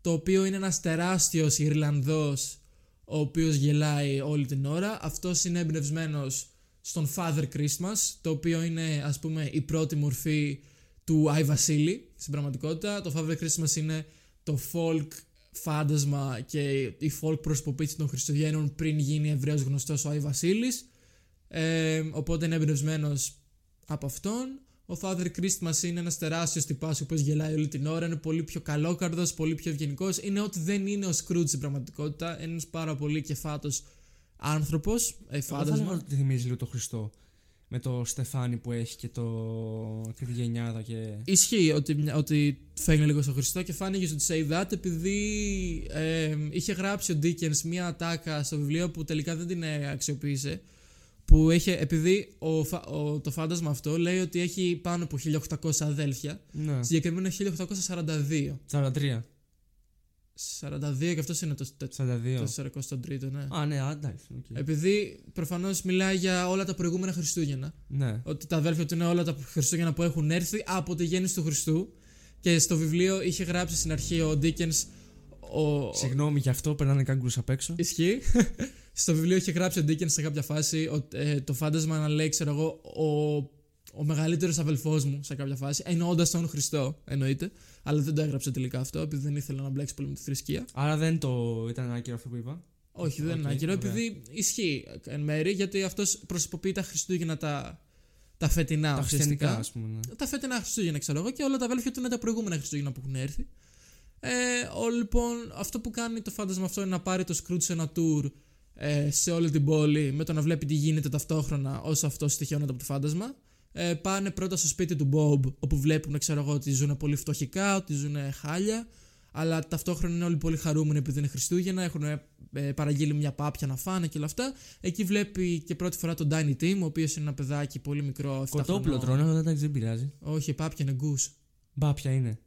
το οποίο είναι ένας τεράστιος Ιρλανδός ο οποίος γελάει όλη την ώρα. Αυτός είναι εμπνευσμένος στον Father Christmas, το οποίο είναι ας πούμε η πρώτη μορφή του Άι Βασίλη στην πραγματικότητα. Το Father Christmas είναι το folk φάντασμα και η folk προσωποποίηση των Χριστουγέννων πριν γίνει ευρέως γνωστός ο Άι Βασίλης. Ε, οπότε είναι εμπνευσμένος από αυτόν. Ο Father Christmas είναι ένας τεράστιος τυπάς ο οποίος γελάει όλη την ώρα, είναι πολύ πιο καλόκαρδος, πολύ πιο ευγενικός. Είναι ό,τι δεν είναι ο Scrooge στην πραγματικότητα. Είναι ένας πάρα πολύ κεφάτος άνθρωπος, ε, Εγώ θα φάντασμα. έλεγα ότι θυμίζει λίγο το Χριστό. Με το Στεφάνι που έχει και, το... και τη γενιάδα και. Ισχύει ότι, μια- ότι φαίνει λίγο στο Χριστό και φάνηκε to say that επειδή ε, είχε γράψει ο Dickens μια ατάκα στο βιβλίο που τελικά δεν την ε, αξιοποίησε. Που είχε, επειδή ο, φα- ο- το φάντασμα αυτό λέει ότι έχει πάνω από 1800 αδέλφια, Ναι. συγκεκριμένα 1842. 43. 42 και αυτός είναι το, το, 42. το 43ο, ναι. Α, ναι, α, εντάξει. οκ. Επειδή προφανώς μιλάει για όλα τα προηγούμενα Χριστούγεννα. Ναι. Ότι τα αδέλφια του είναι όλα τα Χριστούγεννα που έχουν έρθει από τη γέννηση του Χριστού. Και στο βιβλίο είχε γράψει στην αρχή ο Ντίκενς ο, Συγγνώμη γι' αυτό, περνάνε κάγκουρους απ' έξω. Ισχύει. Στο βιβλίο είχε γράψει ο Ντίκενς σε κάποια φάση ο- ε, το φάντασμα να λέει, ξέρω εγώ, ο, ο μεγαλύτερος αδελφός μου σε κάποια φάση. Εννοώντας τον Χριστό, εννοείται. Αλλά δεν το έγραψε τελικά αυτό, επειδή δεν ήθελε να μπλέξει πολύ με τη θρησκεία. Άρα δεν το ήταν άκυρο αυτό που είπα. Όχι, δεν είναι Οκ, άκυρο, ωραία. επειδή ισχύει εν μέρει, γιατί αυτός προσωποποιεί τα Χριστούγεννα τα, τα φετινά Τα ουσιαστικά. χριστιανικά, ας πούμε. ναι. Τα φετινά Χριστούγεννα, ξέρω εγώ, και όλα τα αδέλφια του είναι τα προηγούμενα Χριστούγεννα που έχουν έρθει. Ε, ο, λοιπόν, αυτό που κάνει το φάντασμα αυτό είναι να πάρει το Scrooge σε ένα tour ε, σε όλη την πόλη με το να βλέπει τι γίνεται ταυτόχρονα όσο αυτός στοιχειώνεται από το φάντασμα. Ε, πάνε πρώτα στο σπίτι του Bob, όπου βλέπουν, ξέρω εγώ, ότι ζουν πολύ φτωχικά, ότι ζουν χάλια. Αλλά ταυτόχρονα είναι όλοι πολύ χαρούμενοι επειδή είναι Χριστούγεννα, έχουν ε, παραγγείλει μια πάπια να φάνε και όλα αυτά. Εκεί βλέπει και πρώτη φορά τον Tiny Tim, ο οποίος είναι ένα παιδάκι πολύ μικρό. 7 Κοτόπουλο χρονών. τρώνε, αλλά εντάξει, δεν πειράζει. Όχι, πάπια είναι goose. Μπα, ποια είναι.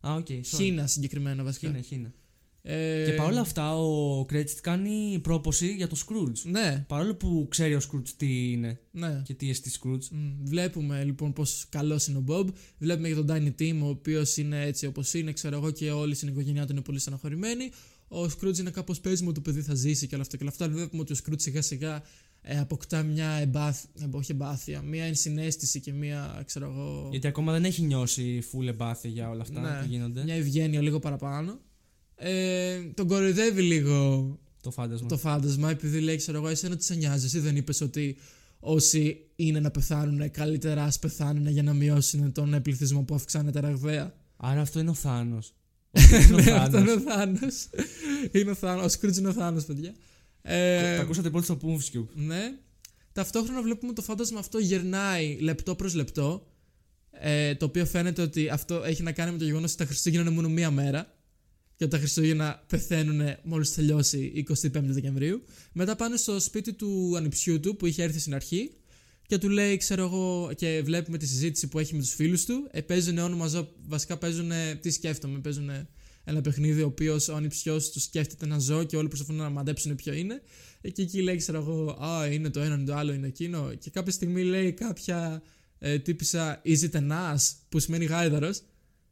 Α, οκ. sorry. Χήνα συγκεκριμένα βασικά. Χήνα, χήνα. Ε, Και παρόλα αυτά, ο Cratchit κάνει πρόποση για το Scrooge. Ναι, Παρόλο που ξέρει ο Scrooge τι είναι ναι. και τι εστί Scrooge. Μμ, Βλέπουμε λοιπόν πόσο καλός είναι ο Bob. Βλέπουμε και τον Tiny Tim, ο οποίος είναι έτσι όπως είναι, ξέρω εγώ, και όλη στην οικογένειά του είναι πολύ στεναχωρημένοι. Ο Scrooge είναι κάπως πέσιμο, το παιδί θα ζήσει και όλα αυτά και όλα αυτά. Αλλά Βλέπουμε ότι ο Scrooge σιγά σιγά ε, αποκτά μια εμπάθεια, όχι εμπάθεια, μια ενσυναίσθηση και μια, ξέρω εγώ. Γιατί ακόμα δεν έχει νιώσει full εμπάθεια για όλα αυτά ναι, που γίνονται. μια ευγένεια λίγο παραπάνω. Ε, τον κοροϊδεύει λίγο Το φάντασμα. το φάντασμα, επειδή λέει, ξέρω εγώ, εσένα τι σε νοιάζει. Εσύ δεν είπες ότι όσοι είναι να πεθάνουν, καλύτερα ας πεθάνουν για να μειώσουν τον πληθυσμό που αυξάνεται ραγδαία. Άρα αυτό είναι ο Θάνος. Ναι, αυτό είναι ο Θάνος. είναι ο Θάνος. Ο Σκρούτζ είναι ο Θάνος, παιδιά. Ε, Τα ακούσατε πρώτα στο Pumfscube. ναι. Ταυτόχρονα βλέπουμε το φάντασμα αυτό γερνάει λεπτό προς λεπτό. Ε, το οποίο φαίνεται ότι αυτό έχει να κάνει με το γεγονός ότι τα Χριστούγεννα είναι μόνο μία μέρα. Και ότι τα Χριστούγεννα πεθαίνουν μόλις τελειώσει η 25η Δεκεμβρίου. Μετά πάνε στο σπίτι του ανιψιού του που είχε έρθει στην αρχή. Και του λέει, ξέρω εγώ, και βλέπουμε τη συζήτηση που έχει με τους φίλους του. Ε, παίζουν όνομα ζώο. Βασικά παίζουν. Τι σκέφτομαι, παίζουν ένα παιχνίδι ο οποίος ο ανιψιός του σκέφτεται ένα ζώο και όλοι προσπαθούν να μαντέψουν ποιο είναι. Ε, Και εκεί λέει, ξέρω εγώ, Α, είναι το ένα, είναι το άλλο, είναι εκείνο. Και κάποια στιγμή λέει κάποια ε, τύπησα Is it an ass, που σημαίνει γάιδαρος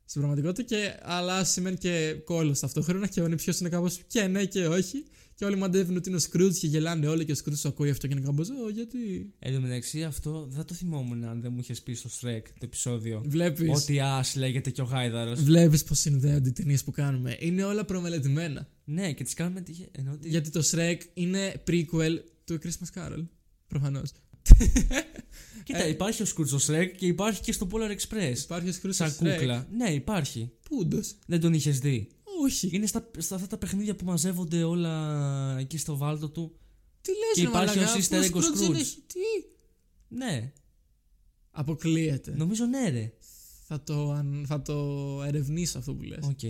στην πραγματικότητα, και, αλλά σημαίνει και κόλλο ταυτόχρονα. Και ο ανιψιό είναι κάπως και ναι και όχι. Και όλοι μαντεύουν ότι είναι ο Scrooge και γελάνε όλοι και ο Scrooge το ακούει αυτό και είναι κάπως, Ω, γιατί. Εν τω μεταξύ, αυτό δεν θα το θυμόμουν αν δεν μου είχες πει στο Shrek το επεισόδιο. Βλέπεις. Ότι Α λέγεται και ο Γάιδαρος. Βλέπεις πώ συνδέονται οι ταινίες που κάνουμε. Είναι όλα προμελετημένα. Ναι, και τις κάνουμε. τι- Ενώ ότι... Γιατί το Shrek είναι prequel του Christmas Carol. Προφανώς. Κοίτα, Ε, υπάρχει ο Scrooge στο Shrek και υπάρχει και στο Polar Express. Υπάρχει ο Scrooge Σαν στο Shrek. κούκλα. Ναι, υπάρχει. Πούντος. Δεν τον είχες δει; Όχι. Είναι στα, στα αυτά τα παιχνίδια που μαζεύονται όλα εκεί στο βάλτο του. Τι λες Και ρε υπάρχει μαλάκα, ο αφού Sister Egg ο Scrooge δεν Scrooge. έχει- Τι; Ναι, Αποκλείεται. νομίζω ναι, ρε. Θα, το, αν- θα το ερευνήσω αυτό που λες. Οκ.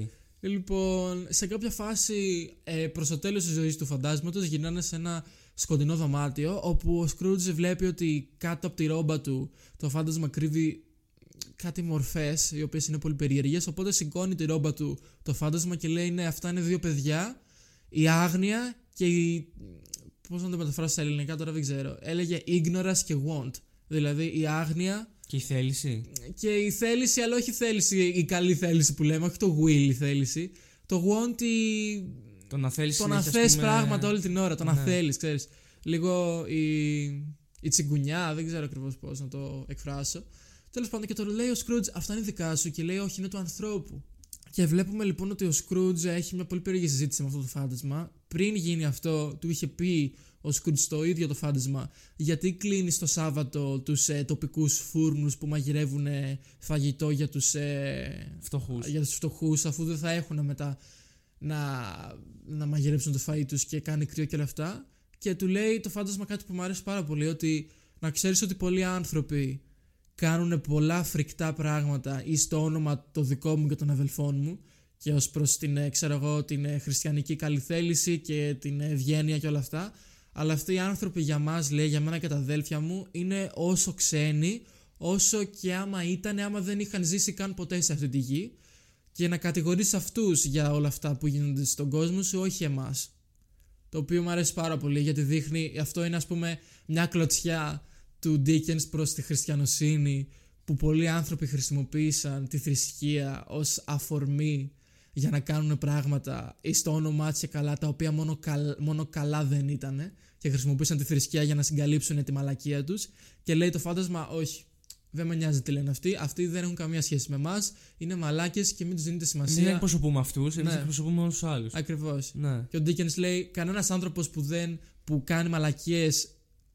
Λοιπόν, σε κάποια φάση ε, προς το τέλος της ζωής του φαντάσματος γυρνάνε σε ένα σκοτεινό δωμάτιο όπου ο Σκρούτζ βλέπει ότι κάτω από τη ρόμπα του το φάντασμα κρύβει κάτι μορφές οι οποίες είναι πολύ περίεργες οπότε σηκώνει τη ρόμπα του το φάντασμα και λέει ναι αυτά είναι δύο παιδιά η άγνοια και η... πώς να το μεταφράσω στα ελληνικά τώρα δεν ξέρω έλεγε ignorance και want δηλαδή η άγνοια Και η θέληση. και η θέληση, αλλά όχι η θέληση, η καλή θέληση που λέμε, όχι το will η θέληση. Το want, η... Το να θέλεις το να θες πράγματα όλη την ώρα, το να Ναι. θέλεις, ξέρεις. Λίγο η, η τσιγκουνιά, δεν ξέρω ακριβώς πώς να το εκφράσω. Τέλος πάντων και το λέει ο Scrooge, αυτά είναι δικά σου και λέει όχι είναι του ανθρώπου. Και βλέπουμε λοιπόν ότι ο Scrooge έχει μια πολύ περίεργη συζήτηση με αυτό το φάντασμα. Πριν γίνει αυτό, του είχε πει ο Scrooge το ίδιο το φάντασμα γιατί κλείνεις το Σάββατο τους ε, τοπικούς φούρνους που μαγειρεύουν ε, φαγητό για τους, ε, Φτωχούς. για τους φτωχούς αφού δεν θα έχουν μετά να, να μαγειρέψουν το φαΐ τους και κάνει κρύο και όλα αυτά. Και του λέει το φάντασμα κάτι που μου αρέσει πάρα πολύ ότι να ξέρεις ότι πολλοί άνθρωποι κάνουν πολλά φρικτά πράγματα ή στο όνομα το δικό μου και των αδελφών μου και ως προς την, ε, ξέρω εγώ, την ε, χριστιανική καλυθέληση και την ευγένεια και όλα αυτά. Αλλά αυτοί οι άνθρωποι για μας, λέει, για μένα και τα αδέλφια μου είναι όσο ξένοι όσο και άμα ήταν, άμα δεν είχαν ζήσει καν ποτέ σε αυτή τη γη και να κατηγορήσει αυτούς για όλα αυτά που γίνονται στον κόσμο σου, όχι εμάς. Το οποίο μου αρέσει πάρα πολύ γιατί δείχνει, αυτό είναι ας πούμε μια κλωτσιά του Dickens προς τη χριστιανοσύνη που πολλοί άνθρωποι χρησιμοποίησαν τη θρησκεία ως αφορμή για να κάνουν πράγματα ή στο όνομά της και καλά τα οποία μόνο, καλ- μόνο καλά δεν ήταν και χρησιμοποίησαν τη θρησκεία για να συγκαλύψουν τη μαλακία τους και λέει το φάντασμα όχι δεν με νοιάζει τι λένε αυτοί αυτοί δεν έχουν καμία σχέση με εμάς, είναι μαλάκες και μην τους δίνετε Μην σημασία εκπροσωπούμε αυτούς, εμείς Ναι. εκπροσωπούμε όλους τους άλλους. ακριβώς Ναι. και ο Dickens λέει: Κανένας άνθρωπος που, δεν, που κάνει μαλακίες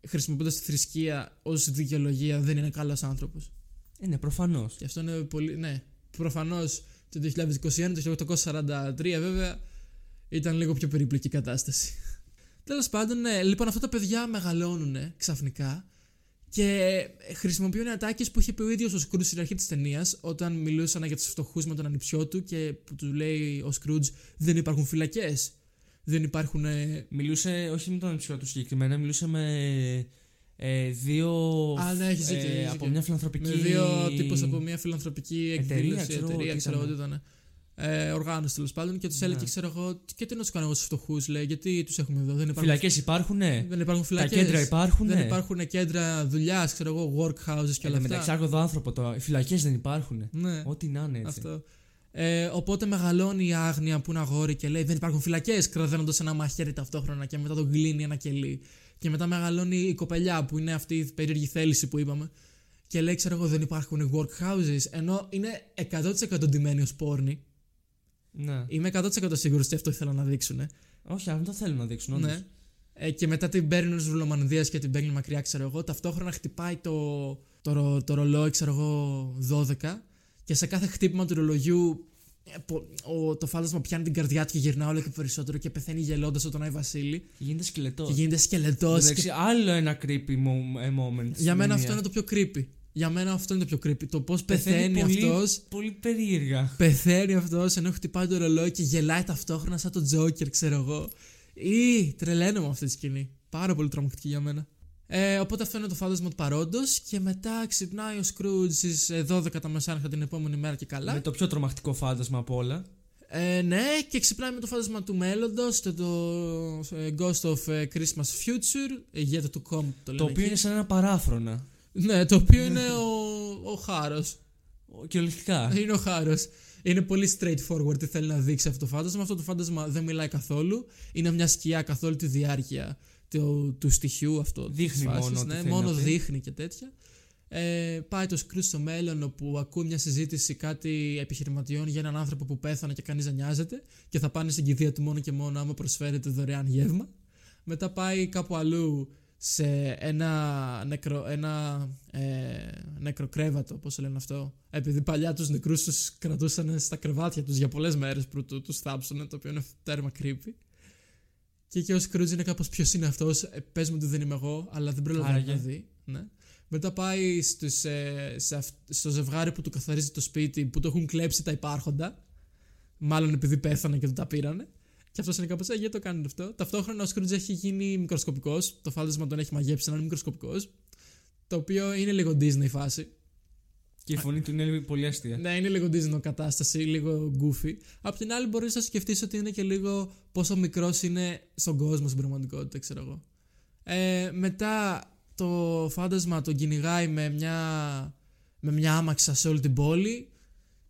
χρησιμοποιώντας τη θρησκεία ως δικαιολογία δεν είναι καλός άνθρωπος. Είναι προφανώς. Και αυτό είναι πολύ. Ναι, προφανώς το 2021, το 1843 βέβαια ήταν λίγο πιο περίπλοκη η κατάσταση. Τέλος πάντων, ναι, λοιπόν, αυτά τα παιδιά μεγαλώνουν ξαφνικά και χρησιμοποιούν ατάκες που είχε πει ο ίδιος ο Σκρούτζ στην αρχή της ταινίας, όταν μιλούσαν για τους φτωχούς με τον ανιψιό του και που του λέει ο Σκρούτζ: Δεν υπάρχουν φυλακές. Δεν υπάρχουν. ε, Μιλούσε όχι με τον ανιψιό του συγκεκριμένα, μιλούσε με ε, δύο. Α, ναι, έχεις δίκιο, ε, έχεις από δίκιο. μια φιλανθρωπική. Με δύο τύπους από μια φιλανθρωπική Εταιρεία, εκδήλωση, ξέρω εγώ εταιρεία, τι ξέρω εγώ τι ήταν. Ήταν. Ε, οργάνωση τέλος πάντων και τους Ναι. έλεγε, ξέρω εγώ, και τι να του κάνω εγώ στους φτωχούς, λέει, γιατί τους έχουμε εδώ. Δεν υπάρχουν, Φυλακές υπάρχουν, ναι. δεν υπάρχουν Τα φυλακές. κέντρα υπάρχουν, Δεν ναι. υπάρχουν κέντρα δουλειάς, ξέρω εγώ, workhouses και Εν όλα τω μεταξύ, αυτά. άρχοντο άνθρωπο τώρα. Οι φυλακές δεν υπάρχουν. Ναι, Ό,τι να είναι έτσι. αυτό. Ε, οπότε μεγαλώνει η άγνοια που είναι αγόρι και λέει: Δεν υπάρχουν φυλακές, κραδένοντας ένα μαχαίρι ταυτόχρονα και μετά τον κλείνει ένα κελί. Και μετά μεγαλώνει η κοπελιά που είναι αυτή η περίεργη θέληση που είπαμε. Και λέει: Ξέρω εγώ, δεν υπάρχουν workhouses. Ενώ είναι 100% ντυμένη ως πόρνη. Ναι. Είμαι 100% σίγουρος ότι αυτό ήθελαν να δείξουν. Όχι, αν το θέλουν να δείξουν. όντως. Ναι. Ε, και μετά την παίρνει ως βουλομανδία και την παίρνει μακριά, ξέρω εγώ. Ταυτόχρονα χτυπάει το, το, ρο- το ρολόι, ξέρω εγώ, 12. Και σε κάθε χτύπημα του ρολογιού ε, πο- ο, το φάντασμα πιάνει την καρδιά του και γυρνά όλο και περισσότερο και πεθαίνει γελώντας τον Άι Βασίλη. Και γίνεται σκελετός. Και γίνεται σκελετός. Εντάξει, άλλο ένα creepy mo- ε, moment. στην Για μένα ταινία. αυτό είναι το πιο creepy. Για μένα αυτό είναι το πιο creepy. Το πώς πεθαίνει πολύ, αυτός. Πολύ περίεργα. Πεθαίνει αυτός ενώ χτυπάει το ρολόι και γελάει ταυτόχρονα σαν το Τζόκερ, ξέρω εγώ. Ή τρελαίνω με αυτή τη σκηνή. Πάρα πολύ τρομακτική για μένα. Ε, οπότε αυτό είναι το φάντασμα του παρόντος. Και μετά ξυπνάει ο Σκρούτζ στις 12 τα μεσάνυχτα την επόμενη μέρα και καλά. Με το πιο τρομακτικό φάντασμα από όλα. Ε, ναι, και ξυπνάει με το φάντασμα του μέλλοντος, το, το ε, Ghost of ε, Christmas Future, ηγέτα του κόμ το λένε Το οποίο εκεί. είναι σαν ένα παράφρονα. Ναι, το οποίο είναι ο, ο Χάρος. Κυριολεκτικά. Είναι ο Χάρος. Είναι πολύ straightforward τι θέλει να δείξει αυτό το φάντασμα. Αυτό το φάντασμα δεν μιλάει καθόλου. Είναι μια σκιά καθ' όλη τη διάρκεια του, του στοιχείου αυτό. της Δείχνει φάσης, μόνο τι Ναι, θέλει μόνο να πει. δείχνει και τέτοια. Ε, πάει το Scrooge στο μέλλον όπου ακούει μια συζήτηση κάτι επιχειρηματιών για έναν άνθρωπο που πέθανε και κανείς δεν νοιάζεται και θα πάνε στην κηδεία του μόνο και μόνο άμα προσφέρεται δωρεάν γεύμα. Μετά πάει κάπου αλλού σε ένα, νεκρο, ένα ε, νεκροκρέβατο, πώς το λένε αυτό. Επειδή παλιά τους νεκρούς τους κρατούσαν στα κρεβάτια τους για πολλές μέρες πρωτού τους θάψουν, το οποίο είναι τέρμα creepy. Και εκεί ο Σκρούτζ είναι κάπως ποιος είναι αυτός, ε, πες μου ότι δεν είμαι εγώ, αλλά δεν προλαβαίνει Άραγε. να δει. Ναι. Μετά πάει στους, ε, σε αυ- στο ζευγάρι που του καθαρίζει το σπίτι, που το έχουν κλέψει τα υπάρχοντα. Μάλλον επειδή πέθανε και του τα πήρανε. Και αυτός είναι κάπως, ε, γιατί το κάνετε αυτό. Ταυτόχρονα ο Σκρούτζ έχει γίνει μικροσκοπικός. Το φάντασμα τον έχει μαγέψει να είναι μικροσκοπικός. Το οποίο είναι λίγο Disney φάση. Και η φωνή του είναι πολύ αστεία. Ναι, είναι λίγο Disney κατάσταση, λίγο goofy. Απ' την άλλη, μπορείς να σκεφτείς ότι είναι και λίγο πόσο μικρός είναι στον κόσμο στην πραγματικότητα, ξέρω εγώ. Ε, μετά το φάντασμα τον κυνηγάει με μια, με μια άμαξα σε όλη την πόλη.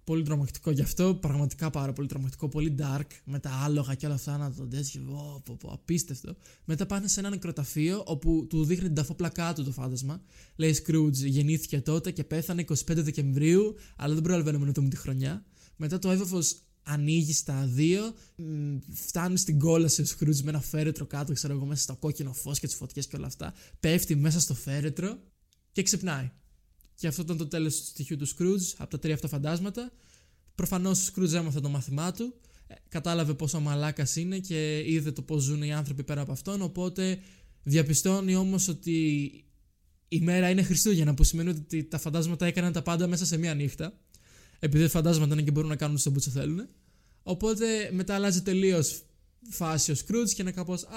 Πολύ τρομακτικό γι' αυτό. Πραγματικά πάρα πολύ τρομακτικό. Πολύ dark. Με τα άλογα και όλα αυτά να τον τέτοιο. Ω, πω, πω, απίστευτο. Μετά πάνε σε ένα νεκροταφείο όπου του δείχνει την ταφόπλακά του το φάντασμα. Λέει Scrooge γεννήθηκε τότε και πέθανε 25 Δεκεμβρίου, αλλά δεν προλαβαίνουμε να δούμε τη χρονιά. Μετά το έδαφο ανοίγει στα δύο, μ, φτάνει στην κόλαση ο Scrooge με ένα φέρετρο κάτω, ξέρω εγώ, μέσα στο κόκκινο φως και τις φωτιές και όλα αυτά. Πέφτει μέσα στο φέρετρο και ξυπνάει. Και αυτό ήταν το τέλος του στοιχείου του Scrooge από τα τρία αυτά φαντάσματα. Προφανώς ο Scrooge έμαθε το μάθημά του. ε, Κατάλαβε πόσο μαλάκας είναι και είδε το πώς ζουν οι άνθρωποι πέρα από αυτόν. Οπότε διαπιστώνει όμως ότι η μέρα είναι Χριστούγεννα, που σημαίνει ότι τα φαντάσματα έκαναν τα πάντα μέσα σε μία νύχτα. Επειδή φαντάσματα είναι και μπορούν να κάνουν στο μπούτσο θέλουν. Οπότε μετά αλλάζει τελείως φάση ο Scrooge και είναι κάπως. Α,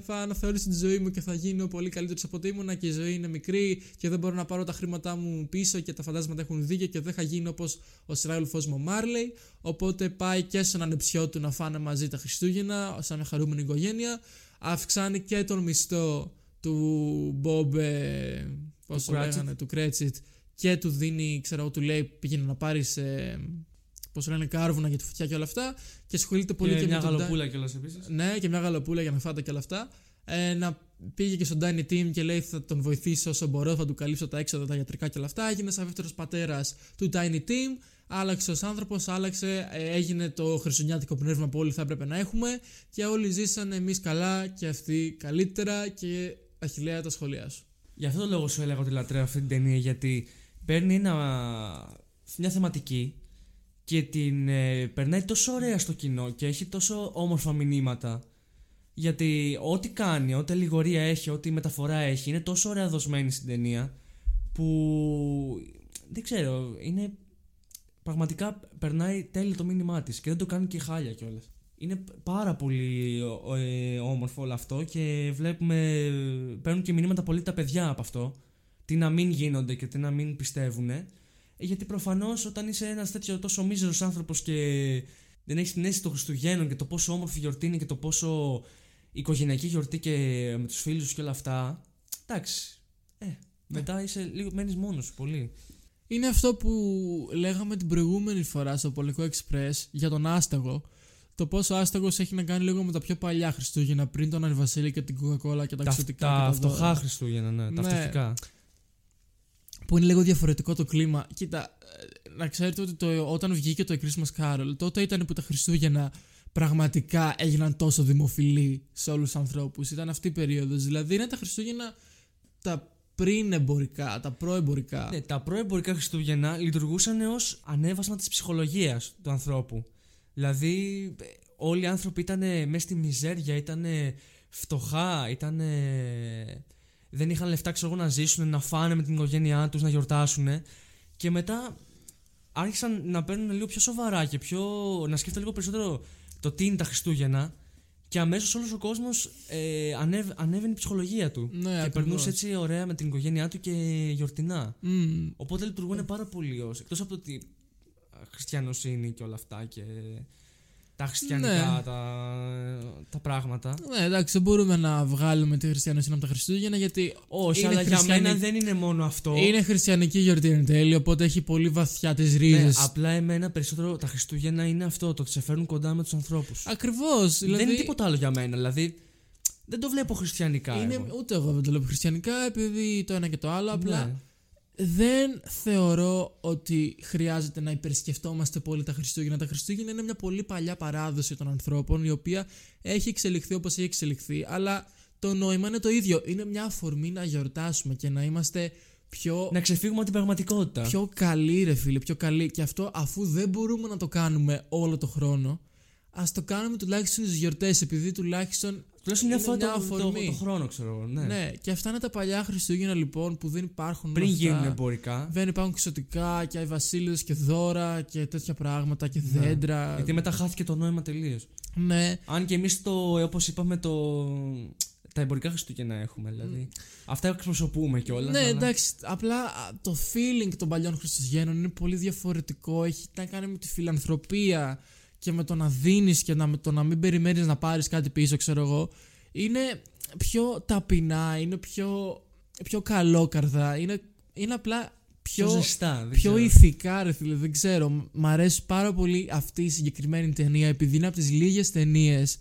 θα αναθεωρήσω τη ζωή μου και θα γίνω πολύ καλύτερος από ό,τι ήμουνα και η ζωή είναι μικρή και δεν μπορώ να πάρω τα χρήματά μου πίσω και τα φαντάσματα έχουν δίκιο και δεν θα γίνω όπως ο συνάδελφο μου ο Μάρλεϊ. Οπότε πάει και στον ανεψιό του να φάνε μαζί τα Χριστούγεννα, σαν μια χαρούμενη οικογένεια. Αυξάνει και τον μισθό του Μπομπ. Ε, Πώ το Cratchit. λέγανε, του Κρέτσιτ. Και του δίνει, ξέρω εγώ, του λέει πήγαινε να πάρεις. Ε, Πώς λένε, κάρβουνα για τη φωτιά και όλα αυτά. Και ασχολείται πολύ και, και, μια με τον γαλοπούλα κιόλας επίσης. ναι, και μια γαλοπούλα για να φάτε και όλα αυτά. Ε, να πήγε και στον Tiny Team και λέει θα τον βοηθήσω όσο μπορώ, θα του καλύψω τα έξοδα, τα ιατρικά και όλα αυτά. Έγινε σαν δεύτερος πατέρας του Tiny Team. Άλλαξε ω άνθρωπος, άλλαξε, ε, έγινε το χριστουγεννιάτικο πνεύμα που όλοι θα έπρεπε να έχουμε. Και όλοι ζήσανε εμείς καλά και αυτοί καλύτερα. Και Αχηλέα τα σχολεία σου. Γι' αυτό το λόγο σου έλεγα ότι λατρεύω αυτή την ταινία γιατί παίρνει ένα, μια θεματική και την ε, περνάει τόσο ωραία στο κοινό και έχει τόσο όμορφα μηνύματα. Γιατί ό,τι κάνει, ό,τι αλληγορία έχει, ό,τι μεταφορά έχει είναι τόσο ωραία δοσμένη στην ταινία που δεν ξέρω, είναι πραγματικά περνάει τέλειο το μήνυμά της και δεν το κάνει και χάλια κιόλας. Είναι πάρα πολύ ε, όμορφο όλο αυτό και βλέπουμε, παίρνουν και μηνύματα πολύ τα παιδιά από αυτό. Τι να μην γίνονται και τι να μην πιστεύουν. Γιατί προφανώς όταν είσαι ένας τέτοιο τόσο μίζερος άνθρωπος και δεν έχεις την αίσθηση των Χριστουγέννων και το πόσο όμορφη γιορτή είναι και το πόσο οικογενειακή γιορτή και με τους φίλους και όλα αυτά. Εντάξει. Ε, μετά είσαι λίγο, μένεις μόνος σου πολύ. Είναι αυτό που λέγαμε την προηγούμενη φορά στο Πολικό Express για τον Άσταγο. Το πόσο Άσταγος έχει να κάνει λίγο με τα πιο παλιά Χριστούγεννα πριν τον Ανιβασίλη και την Coca-Cola και τα, Τα, εξωτικά. τα και τα φτωχά δώρα. Χριστούγεννα, ναι, τα Ναι. φτωχικά. Που είναι λίγο διαφορετικό το κλίμα. Κοίτα, ε, να ξέρετε ότι το, όταν βγήκε το A Christmas Carol, τότε ήταν που τα Χριστούγεννα πραγματικά έγιναν τόσο δημοφιλή σε όλους τους ανθρώπους. Ήταν αυτή η περίοδος. Δηλαδή είναι τα Χριστούγεννα τα πριν εμπορικά, τα προεμπορικά. Ναι, τα προεμπορικά Χριστούγεννα λειτουργούσαν ως ανέβασμα της ψυχολογίας του ανθρώπου. Δηλαδή, ε, όλοι οι άνθρωποι ήταν μέσα στη μιζέρια, ήταν φτωχά, ήταν. Δεν είχαν λεφτά, ξέρω εγώ, να ζήσουν, να φάνε με την οικογένειά τους, να γιορτάσουν. Και μετά άρχισαν να παίρνουν λίγο πιο σοβαρά και πιο. να σκέφτονται λίγο περισσότερο το τι είναι τα Χριστούγεννα. Και αμέσως όλος ο κόσμος ε, ανέβ, ανέβαινε η ψυχολογία του. Ναι, και ακριβώς. περνούσε έτσι ωραία με την οικογένειά του και γιορτινά. Μμμ. Οπότε λειτουργούν πάρα πολύ ως. Εκτός από το ότι α, χριστιανοσύνη και όλα αυτά και τα χριστιανικά Ναι. τα, τα πράγματα. Ναι, εντάξει, δεν μπορούμε να βγάλουμε τη χριστιανοσύνη από τα Χριστούγεννα γιατί Όχι, είναι αλλά για χριστιανική- μένα δεν είναι μόνο αυτό. είναι χριστιανική γιορτή εν τέλει, οπότε έχει πολύ βαθιά τις Ναι, ρίζες. απλά εμένα περισσότερο τα Χριστούγεννα είναι αυτό, το ότι σε φέρνουν κοντά με τους ανθρώπους. Ακριβώς. Δηλαδή, Δεν είναι τίποτα άλλο για μένα. Δηλαδή, δεν το βλέπω χριστιανικά. είναι, εγώ. ούτε εγώ δεν το λέω χριστιανικά, επειδή το ένα και το άλλο. Απλά Ναι. Δεν θεωρώ ότι χρειάζεται να υπερσκεφτόμαστε πολύ τα Χριστούγεννα. Τα Χριστούγεννα είναι μια πολύ παλιά παράδοση των ανθρώπων, η οποία έχει εξελιχθεί όπως έχει εξελιχθεί, αλλά το νόημα είναι το ίδιο. Είναι μια αφορμή να γιορτάσουμε και να είμαστε πιο Να ξεφύγουμε από την πραγματικότητα. πιο καλή, ρε φίλε, πιο καλή. Και αυτό αφού δεν μπορούμε να το κάνουμε όλο το χρόνο, ας το κάνουμε τουλάχιστον στις γιορτές, επειδή τουλάχιστον. Τουλάχιστον μια είναι φορά μια το, το, αφορμή. το χρόνο, ξέρω εγώ. Ναι. Ναι. και αυτά είναι τα παλιά Χριστούγεννα λοιπόν που δεν υπάρχουν. Πριν όλα αυτά. γίνουν εμπορικά. Δεν υπάρχουν ξωτικά και αϊβασίλειδε και δώρα και τέτοια πράγματα και δέντρα. Ναι. Γιατί μετά χάθηκε το νόημα τελείως. Ναι, Αν και εμείς το, όπως είπαμε, το. Τα εμπορικά Χριστούγεννα έχουμε, δηλαδή. Αυτά εκπροσωπούμε κιόλας. ναι, εντάξει. Απλά α, το feeling των παλιών Χριστουγέννων είναι πολύ διαφορετικό. Έχει να κάνει με τη φιλανθρωπία και με το να δίνεις και να, με το να μην περιμένεις να πάρεις κάτι πίσω, ξέρω εγώ. Είναι πιο ταπεινά, είναι πιο, πιο καλόκαρδα. Είναι, είναι απλά πιο, Πιο ζεστά. δεν πιο ξέρω. ηθικά, ρε φίλε. Δεν ξέρω. Μ- Μ' αρέσει πάρα πολύ αυτή η συγκεκριμένη ταινία επειδή είναι από τις λίγες ταινίες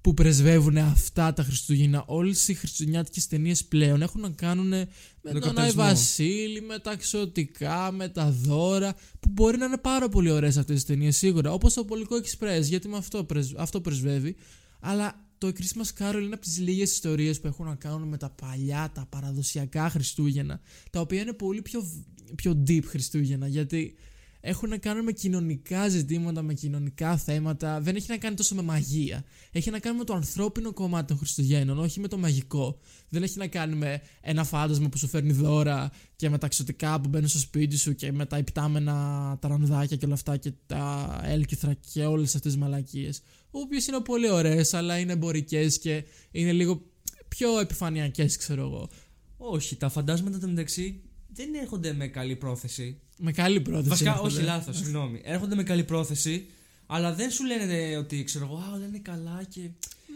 που πρεσβεύουν αυτά τα Χριστούγεννα. Όλες οι χριστουγεννιάτικες ταινίες πλέον έχουν να κάνουν με τον Άι καπιταλισμό. Βασίλη, με τα εξωτικά, με τα δώρα. Που μπορεί να είναι πάρα πολύ ωραίες αυτές τις ταινίες σίγουρα. Όπως το Πολικό Express, γιατί με αυτό, πρεσ- αυτό πρεσβεύει. Αλλά το Christmas Carol είναι από τις λίγες ιστορίες που έχουν να κάνουν με τα παλιά, τα παραδοσιακά Χριστούγεννα. Τα οποία είναι πολύ πιο, πιο deep Χριστούγεννα. Γιατί έχουν να κάνουν με κοινωνικά ζητήματα, με κοινωνικά θέματα. Δεν έχει να κάνει τόσο με μαγεία. Έχει να κάνει με το ανθρώπινο κομμάτι των Χριστουγέννων, όχι με το μαγικό. Δεν έχει να κάνει με ένα φάντασμα που σου φέρνει δώρα και με τα εξωτικά που μπαίνουν στο σπίτι σου και με τα υπτάμενα ταρανδάκια και όλα αυτά και τα έλκυθρα και όλες αυτές τις μαλακίες. Οποίες είναι πολύ ωραίες, αλλά είναι εμπορικές και είναι λίγο πιο επιφανειακές, ξέρω εγώ. Όχι, τα φαντάσματα του μεταξύ δεν έρχονται με καλή πρόθεση. Με καλή πρόθεση. Βασικά, έρχονται. όχι, λάθος, συγγνώμη. Έρχονται με καλή πρόθεση, αλλά δεν σου λένε ότι ξέρω εγώ, Α, όλα είναι καλά και.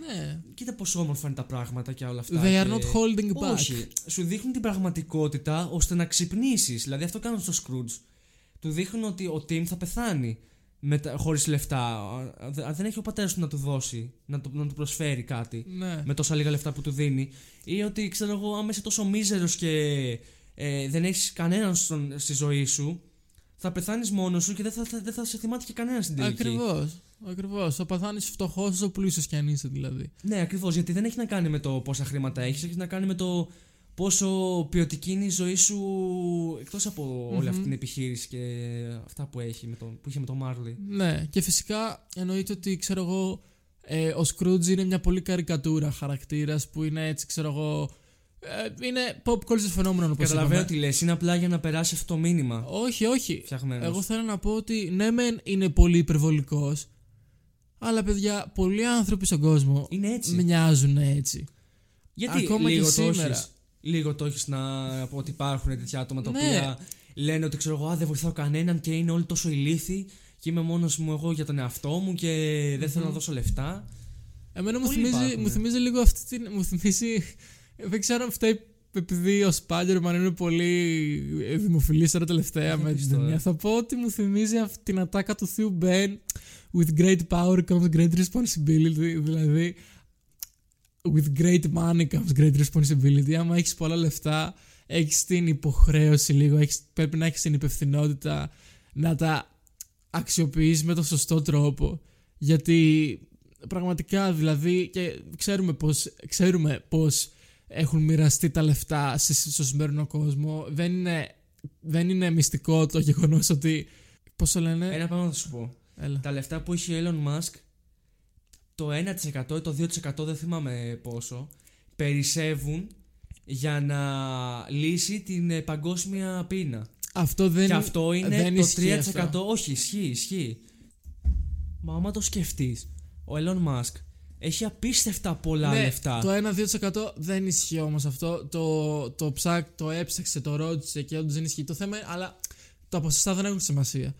Ναι. Κοίτα πόσο όμορφα είναι τα πράγματα και όλα αυτά. They και... are not holding back. Όχι. Σου δείχνουν την πραγματικότητα ώστε να ξυπνήσεις. Δηλαδή αυτό κάνουν στο Scrooge. Του δείχνουν ότι ο Tim θα πεθάνει χωρίς λεφτά. Αν δεν έχει ο πατέρας του να του δώσει, να του, να του προσφέρει κάτι Ναι. με τόσα λίγα λεφτά που του δίνει. Ή ότι ξέρω εγώ, άμα είσαι τόσο μίζερος και ε, δεν έχεις κανέναν στον- στη ζωή σου, θα πεθάνεις μόνος σου και δεν θα, θα, δεν θα σε θυμάται και κανένα στην τελική. Ακριβώς. Ακριβώς. Θα παθάνει φτωχός όσο πλούσιος κι αν είσαι δηλαδή. Ναι, ακριβώς. Γιατί δεν έχει να κάνει με το πόσα χρήματα έχεις, έχει να κάνει με το πόσο ποιοτική είναι η ζωή σου εκτός από όλη αυτή την επιχείρηση και αυτά που, έχει με το, που είχε με τον Μάρλι. Ναι, και φυσικά εννοείται ότι ξέρω εγώ. Ε, ο Σκρούτζ είναι μια πολύ καρικατούρα χαρακτήρας που είναι έτσι, ξέρω εγώ. Ε, είναι pop culture φαινόμενο όπως Καταλαβαίνω τι λες. Είναι απλά για να περάσει αυτό το μήνυμα. Όχι, όχι. Φτιαχμένος. Εγώ θέλω να πω ότι ναι, μεν είναι πολύ υπερβολικός. Αλλά παιδιά, πολλοί άνθρωποι στον κόσμο Είναι έτσι. μοιάζουν έτσι. Γιατί ακόμα και λίγο το σήμερα. έχεις, λίγο το έχεις να πω ότι υπάρχουν τέτοια άτομα τα Ναι. οποία λένε ότι ξέρω εγώ, α, δεν βοηθάω κανέναν και είναι όλοι τόσο ηλίθιοι και είμαι μόνος μου εγώ για τον εαυτό μου και δεν θέλω να δώσω λεφτά. Εμένα μου Πολλοί θυμίζει, υπάρχουνε. μου θυμίζει λίγο αυτή την. Μου θυμίζει. Δεν ξέρω αν φταίει επειδή ο Spider-Man είναι πολύ δημοφιλής τώρα τελευταία με την πεις τώρα. ταινία. Θα πω ότι μου θυμίζει αυτή την ατάκα του θείου Ben with great power comes great responsibility. Δηλαδή, with great money comes great responsibility. Άμα έχεις πολλά λεφτά, έχεις την υποχρέωση λίγο, έχεις, πρέπει να έχεις την υπευθυνότητα να τα αξιοποιείς με τον σωστό τρόπο. Γιατί πραγματικά δηλαδή και ξέρουμε πως, ξέρουμε πως έχουν μοιραστεί τα λεφτά σε- στο σημερινό κόσμο. Δεν είναι, δεν είναι μυστικό το γεγονός ότι... Πώς το λένε... Ένα πράγμα θα σου πω. Έλα. Τα λεφτά που έχει ο Elon Musk, το 1% ή το 2% δεν θυμάμαι πόσο, περισσεύουν για να λύσει την ε, παγκόσμια πείνα. Αυτό δεν, και αυτό είναι δεν το 3%. ισχύει αυτό. Όχι, ισχύει, ισχύει. Μα άμα το σκεφτείς, ο Elon Musk έχει απίστευτα πολλά ναι, λεφτά. Το 1-2% δεν ισχύει όμως αυτό. Το, το, ψάκ, το έψαξε, το ρώτησε και όντως δεν ισχύει. Το θέμα είναι, αλλά τα ποσοστά δεν έχουν σημασία.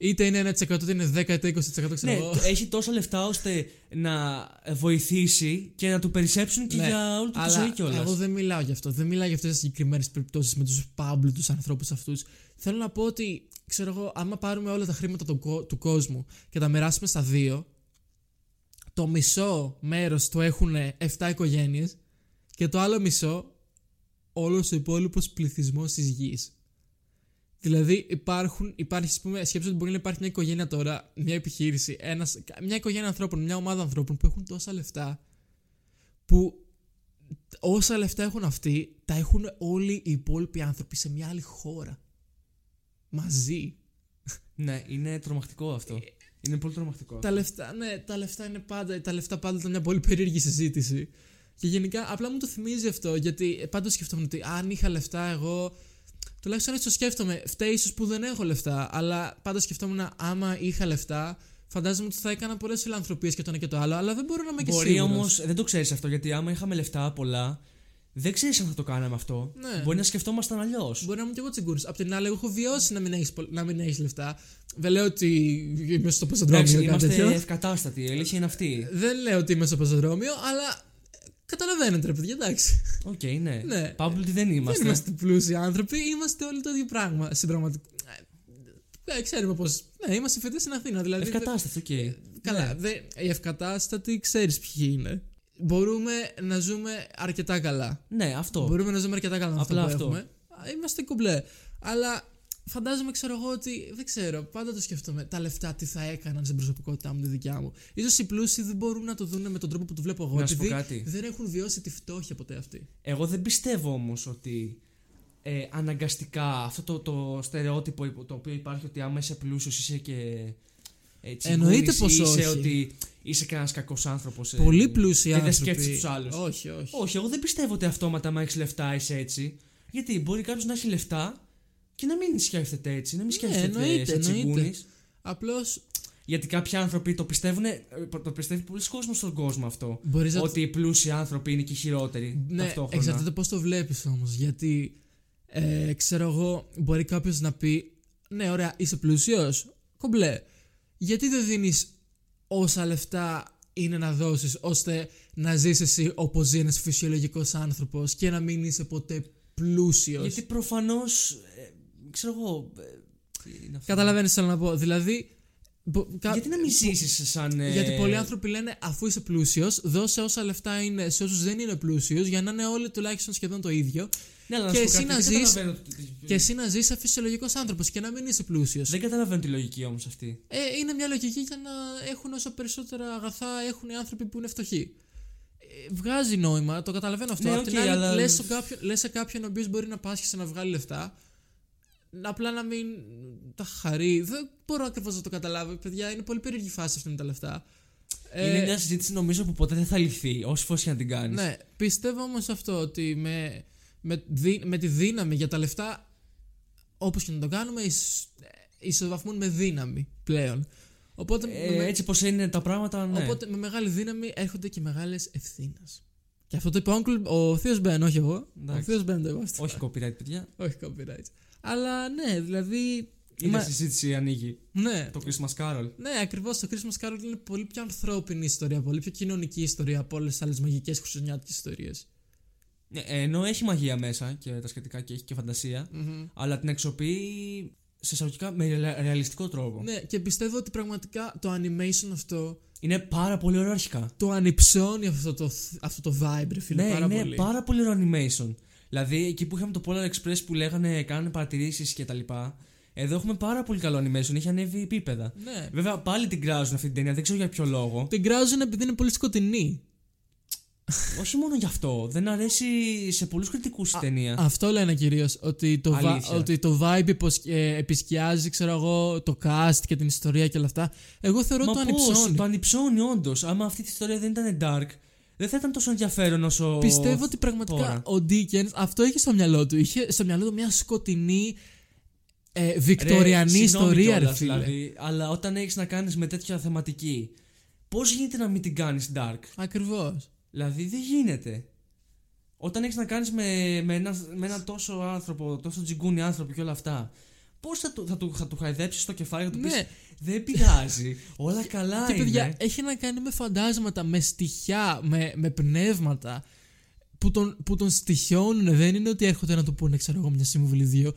Είτε είναι 1% είτε είναι 10% είτε 20% ξέρω ναι, εγώ. το- έχει τόσα λεφτά ώστε να βοηθήσει και να του περισσέψουν και Ναι, για όλη του τη αλλά ζωή κιόλας. Εγώ δεν μιλάω γι' αυτό. Δεν μιλάω για αυτές τις συγκεκριμένες περιπτώσεις με τους πάμπλου, τους ανθρώπους αυτούς. Θέλω να πω ότι, ξέρω εγώ, άμα πάρουμε όλα τα χρήματα του, κο- του κόσμου και τα μοιράσουμε στα δύο, το μισό μέρος το έχουν 7 οικογένειες και το άλλο μισό όλος ο υπόλοιπος πληθυσμός της γης. Δηλαδή υπάρχουν, υπάρχει, ας πούμε, σκέψου ότι μπορεί να υπάρχει μια οικογένεια τώρα, μια επιχείρηση, ένας, μια οικογένεια ανθρώπων, μια ομάδα ανθρώπων που έχουν τόσα λεφτά που όσα λεφτά έχουν αυτοί, τα έχουν όλοι οι υπόλοιποι άνθρωποι σε μια άλλη χώρα. Μαζί. Ναι, είναι τρομακτικό αυτό. Είναι πολύ τρομακτικό. Τα λεφτά, ναι, τα λεφτά είναι πάντα, τα λεφτά πάντα ήταν μια πολύ περίεργη συζήτηση. Και γενικά, απλά μου το θυμίζει αυτό, γιατί πάντα σκεφτόμουν ότι αν είχα λεφτά εγώ. Τουλάχιστον έτσι το σκέφτομαι. Φταίει ίσως που δεν έχω λεφτά, αλλά πάντα σκεφτόμουν άμα είχα λεφτά, φαντάζομαι ότι θα έκανα πολλές φιλανθρωπίες και το ένα και το άλλο, αλλά δεν μπορώ να είμαι και Μπορεί σίγουρος. όμως, δεν το ξέρεις αυτό, γιατί άμα είχαμε λεφτά πολλά, δεν ξέρεις αν θα το κάναμε αυτό. Ναι. Μπορεί να σκεφτόμασταν αλλιώς. Μπορεί να είμαι και εγώ τσιγκούρης. Απ' την άλλη, εγώ έχω βιώσει να μην έχεις να μην έχεις λεφτά. Δεν λέω ότι είμαι στο πεζοδρόμιο Εντάξει, ή κάτι είμαστε τέτοιο. ευκατάστατοι. Η αλήθεια είναι αυτή. Δεν λέω ότι είμαι στο πεζοδρόμιο, αλλά καταλαβαίνετε, ρε παιδιά, εντάξει. Οκ, ναι. Ναι. Παύλο, τι δεν είμαστε. Δεν είμαστε πλούσιοι άνθρωποι, είμαστε όλοι το ίδιο πράγμα. Στην πραγματικότητα. Ε, ξέρουμε πώς. Ναι, είμαστε φοιτητές στην Αθήνα. Δηλαδή, Ευκατάστατοι, οκ. Καλά, Ναι. δε, οι ευκατάστατοι ξέρεις ποιοι είναι. Μπορούμε να ζούμε αρκετά καλά. Ναι, αυτό. Μπορούμε να ζούμε αρκετά καλά με αυτό Απλά που αυτό. έχουμε. Α, Είμαστε κομπλέ. Αλλά φαντάζομαι, ξέρω εγώ ότι. Δεν ξέρω, πάντα το σκέφτομαι. Τα λεφτά τι θα έκαναν στην προσωπικότητά μου, τη δικιά μου. σω οι πλούσιοι δεν μπορούν να το δουν με τον τρόπο που το βλέπω εγώ. Να σου πω επειδή κάτι. δεν έχουν βιώσει τη φτώχεια ποτέ αυτοί. Εγώ δεν πιστεύω όμως ότι ε, αναγκαστικά αυτό το, το στερεότυπο υπο- το οποίο υπάρχει ότι άμα είσαι πλούσιος είσαι και. Έτσι, Εννοείται γούνης ή πως είσαι όχι. ότι είσαι κανένα κακός άνθρωπος. Πολύ πλούσιοι Και δεν άνθρωποι. σκέφτεσαι τους άλλους. Όχι, όχι. Όχι, εγώ δεν πιστεύω ότι αυτόματα άμα έχεις λεφτά είσαι έτσι. Γιατί μπορεί κάποιος να έχει λεφτά και να μην σκέφτεται έτσι, να μην σκέφτεται Ναι, εννοείται, σε εννοείται. τσιγκούνης. Απλώ Γιατί κάποιοι άνθρωποι το πιστεύουν, ε, το πιστεύει πολλοί κόσμο στον κόσμο αυτό. μπορείς να. Ότι οι πλούσιοι άνθρωποι είναι και οι χειρότεροι. Ναι, ταυτόχρονα. εξαρτάται πώς το βλέπεις όμως. Γιατί ε, ξέρω εγώ, μπορεί κάποιος να πει Ναι, ωραία, είσαι πλούσιος. Κομπλέ. Γιατί δεν δίνεις όσα λεφτά είναι να δώσεις ώστε να ζήσει εσύ όπως ζει ένας φυσιολογικός άνθρωπος και να μην είσαι ποτέ πλούσιος; Γιατί προφανώς. ξέρω εγώ. ε, τι είναι αυτό. Καταλαβαίνεις τι θέλω να πω. Δηλαδή. μπο- κα- Γιατί να μην ζήσεις σαν. ε, Γιατί πολλοί άνθρωποι λένε αφού είσαι πλούσιος, δώσε όσα λεφτά είναι σε όσους δεν είναι πλούσιου για να είναι όλοι τουλάχιστον σχεδόν το ίδιο. Ναι, αλλά να και σου πω εσύ κάτι, να δεν ζεις- καταλαβαίνω τι- τι- Και εσύ να ζεις σαν φυσιολογικός άνθρωπος και να μην είσαι πλούσιος. Δεν καταλαβαίνω τη λογική όμως αυτή. Ε, είναι μια λογική για να έχουν όσο περισσότερα αγαθά έχουν οι άνθρωποι που είναι φτωχοί. Ε, βγάζει νόημα, το καταλαβαίνω αυτό. Ναι, Απ' την οκ, άλλη, αλλά- λες, σε κάποιον, λες σε κάποιον ο οποίος μπορεί να πάσχει να βγάλει λεφτά, απλά να μην τα χαρεί. Δεν μπορώ ακριβώς να το καταλάβω. Παιδιά, είναι πολύ περίεργη φάση αυτή με τα λεφτά. Ε, είναι μια συζήτηση νομίζω που ποτέ δεν θα λυθεί, όσο φως και να την κάνεις. Ναι, πιστεύω όμως αυτό ότι με, με, δι- με τη δύναμη για τα λεφτά, όπως και να το κάνουμε, ισ, ισοβαθμούν με δύναμη πλέον. Οπότε, Ε, με, έτσι πως είναι τα πράγματα, ναι. οπότε με μεγάλη δύναμη έρχονται και μεγάλες ευθύνες. Και αυτό το είπε ο, Uncle- ο Θείο Μπεν, όχι εγώ. Ο Εντάξει. Θείο Μπεν το είπε αυτό. Όχι copyright, παιδιά. όχι copyright. Αλλά ναι, δηλαδή. Η μα- συζήτηση ανοίγει. ναι, Το Christmas Carol. ναι, ακριβώς. Το Christmas Carol είναι πολύ πιο ανθρώπινη ιστορία, πολύ πιο κοινωνική ιστορία από όλες τις άλλες μαγικές χριστουγεννιάτικε ιστορίες. Ναι, ενώ έχει μαγεία μέσα και τα σχετικά και έχει και φαντασία, αλλά την αξιοποιεί σε εισαγωγικά με ρεα- ρεαλιστικό τρόπο. Ναι, και πιστεύω ότι πραγματικά το animation αυτό Είναι πάρα πολύ ωραίο αρχικά. το ανυψώνει αυτό το, αυτό το vibe, ρε φίλε, ναι, πάρα είναι πολύ. πάρα πολύ ωραίο animation. Δηλαδή, εκεί που είχαμε το Polar Express που λέγανε, κάνανε παρατηρήσεις και τα λοιπά. Εδώ έχουμε πάρα πολύ καλό animation, έχει ανέβει επίπεδα. Ναι. Βέβαια, πάλι την κράζουν αυτή την ταινία, δεν ξέρω για ποιο λόγο. Την κράζουν επειδή είναι πολύ σκοτεινή. Όχι μόνο γι' αυτό, δεν αρέσει σε πολλούς κριτικούς η ταινία. Αυτό λένε κυρίως. Ότι, το vi- Αλήθεια. ότι το vibe υποσ- ε, επισκιάζει, ξέρω εγώ, το cast και την ιστορία και όλα αυτά. Εγώ θεωρώ Μα το πώς, ανυψώνει. το ανυψώνει όντως. Άμα αυτή τη ιστορία δεν ήταν dark, δεν θα ήταν τόσο ενδιαφέρον όσο. Πιστεύω ότι πραγματικά τώρα. ο Dickens αυτό είχε στο μυαλό του. Είχε στο μυαλό του μια σκοτεινή ε, βικτοριανή Ρε, συγγνώμη ιστορία, ρε κιόλας, φίλε. Δηλαδή, αλλά όταν έχεις να κάνεις με τέτοια θεματική, πώς γίνεται να μην την κάνεις dark; Ακριβώς. Δηλαδή δεν γίνεται. Όταν έχεις να κάνεις με, με, ένα, με ένα τόσο άνθρωπο, τόσο τζιγκούνι άνθρωπο και όλα αυτά, πώς θα, του- θα, του, θα του χαϊδέψεις στο κεφάλι και θα του πεις: Ναι. Δεν πειράζει. όλα καλά Και είναι. παιδιά, έχει να κάνει με φαντάσματα, με στοιχιά, με, με πνεύματα που τον, που τον στοιχιώνουν. Δεν είναι ότι έρχονται να του πούνε, ξέρω εγώ, μια συμβουλή δύο.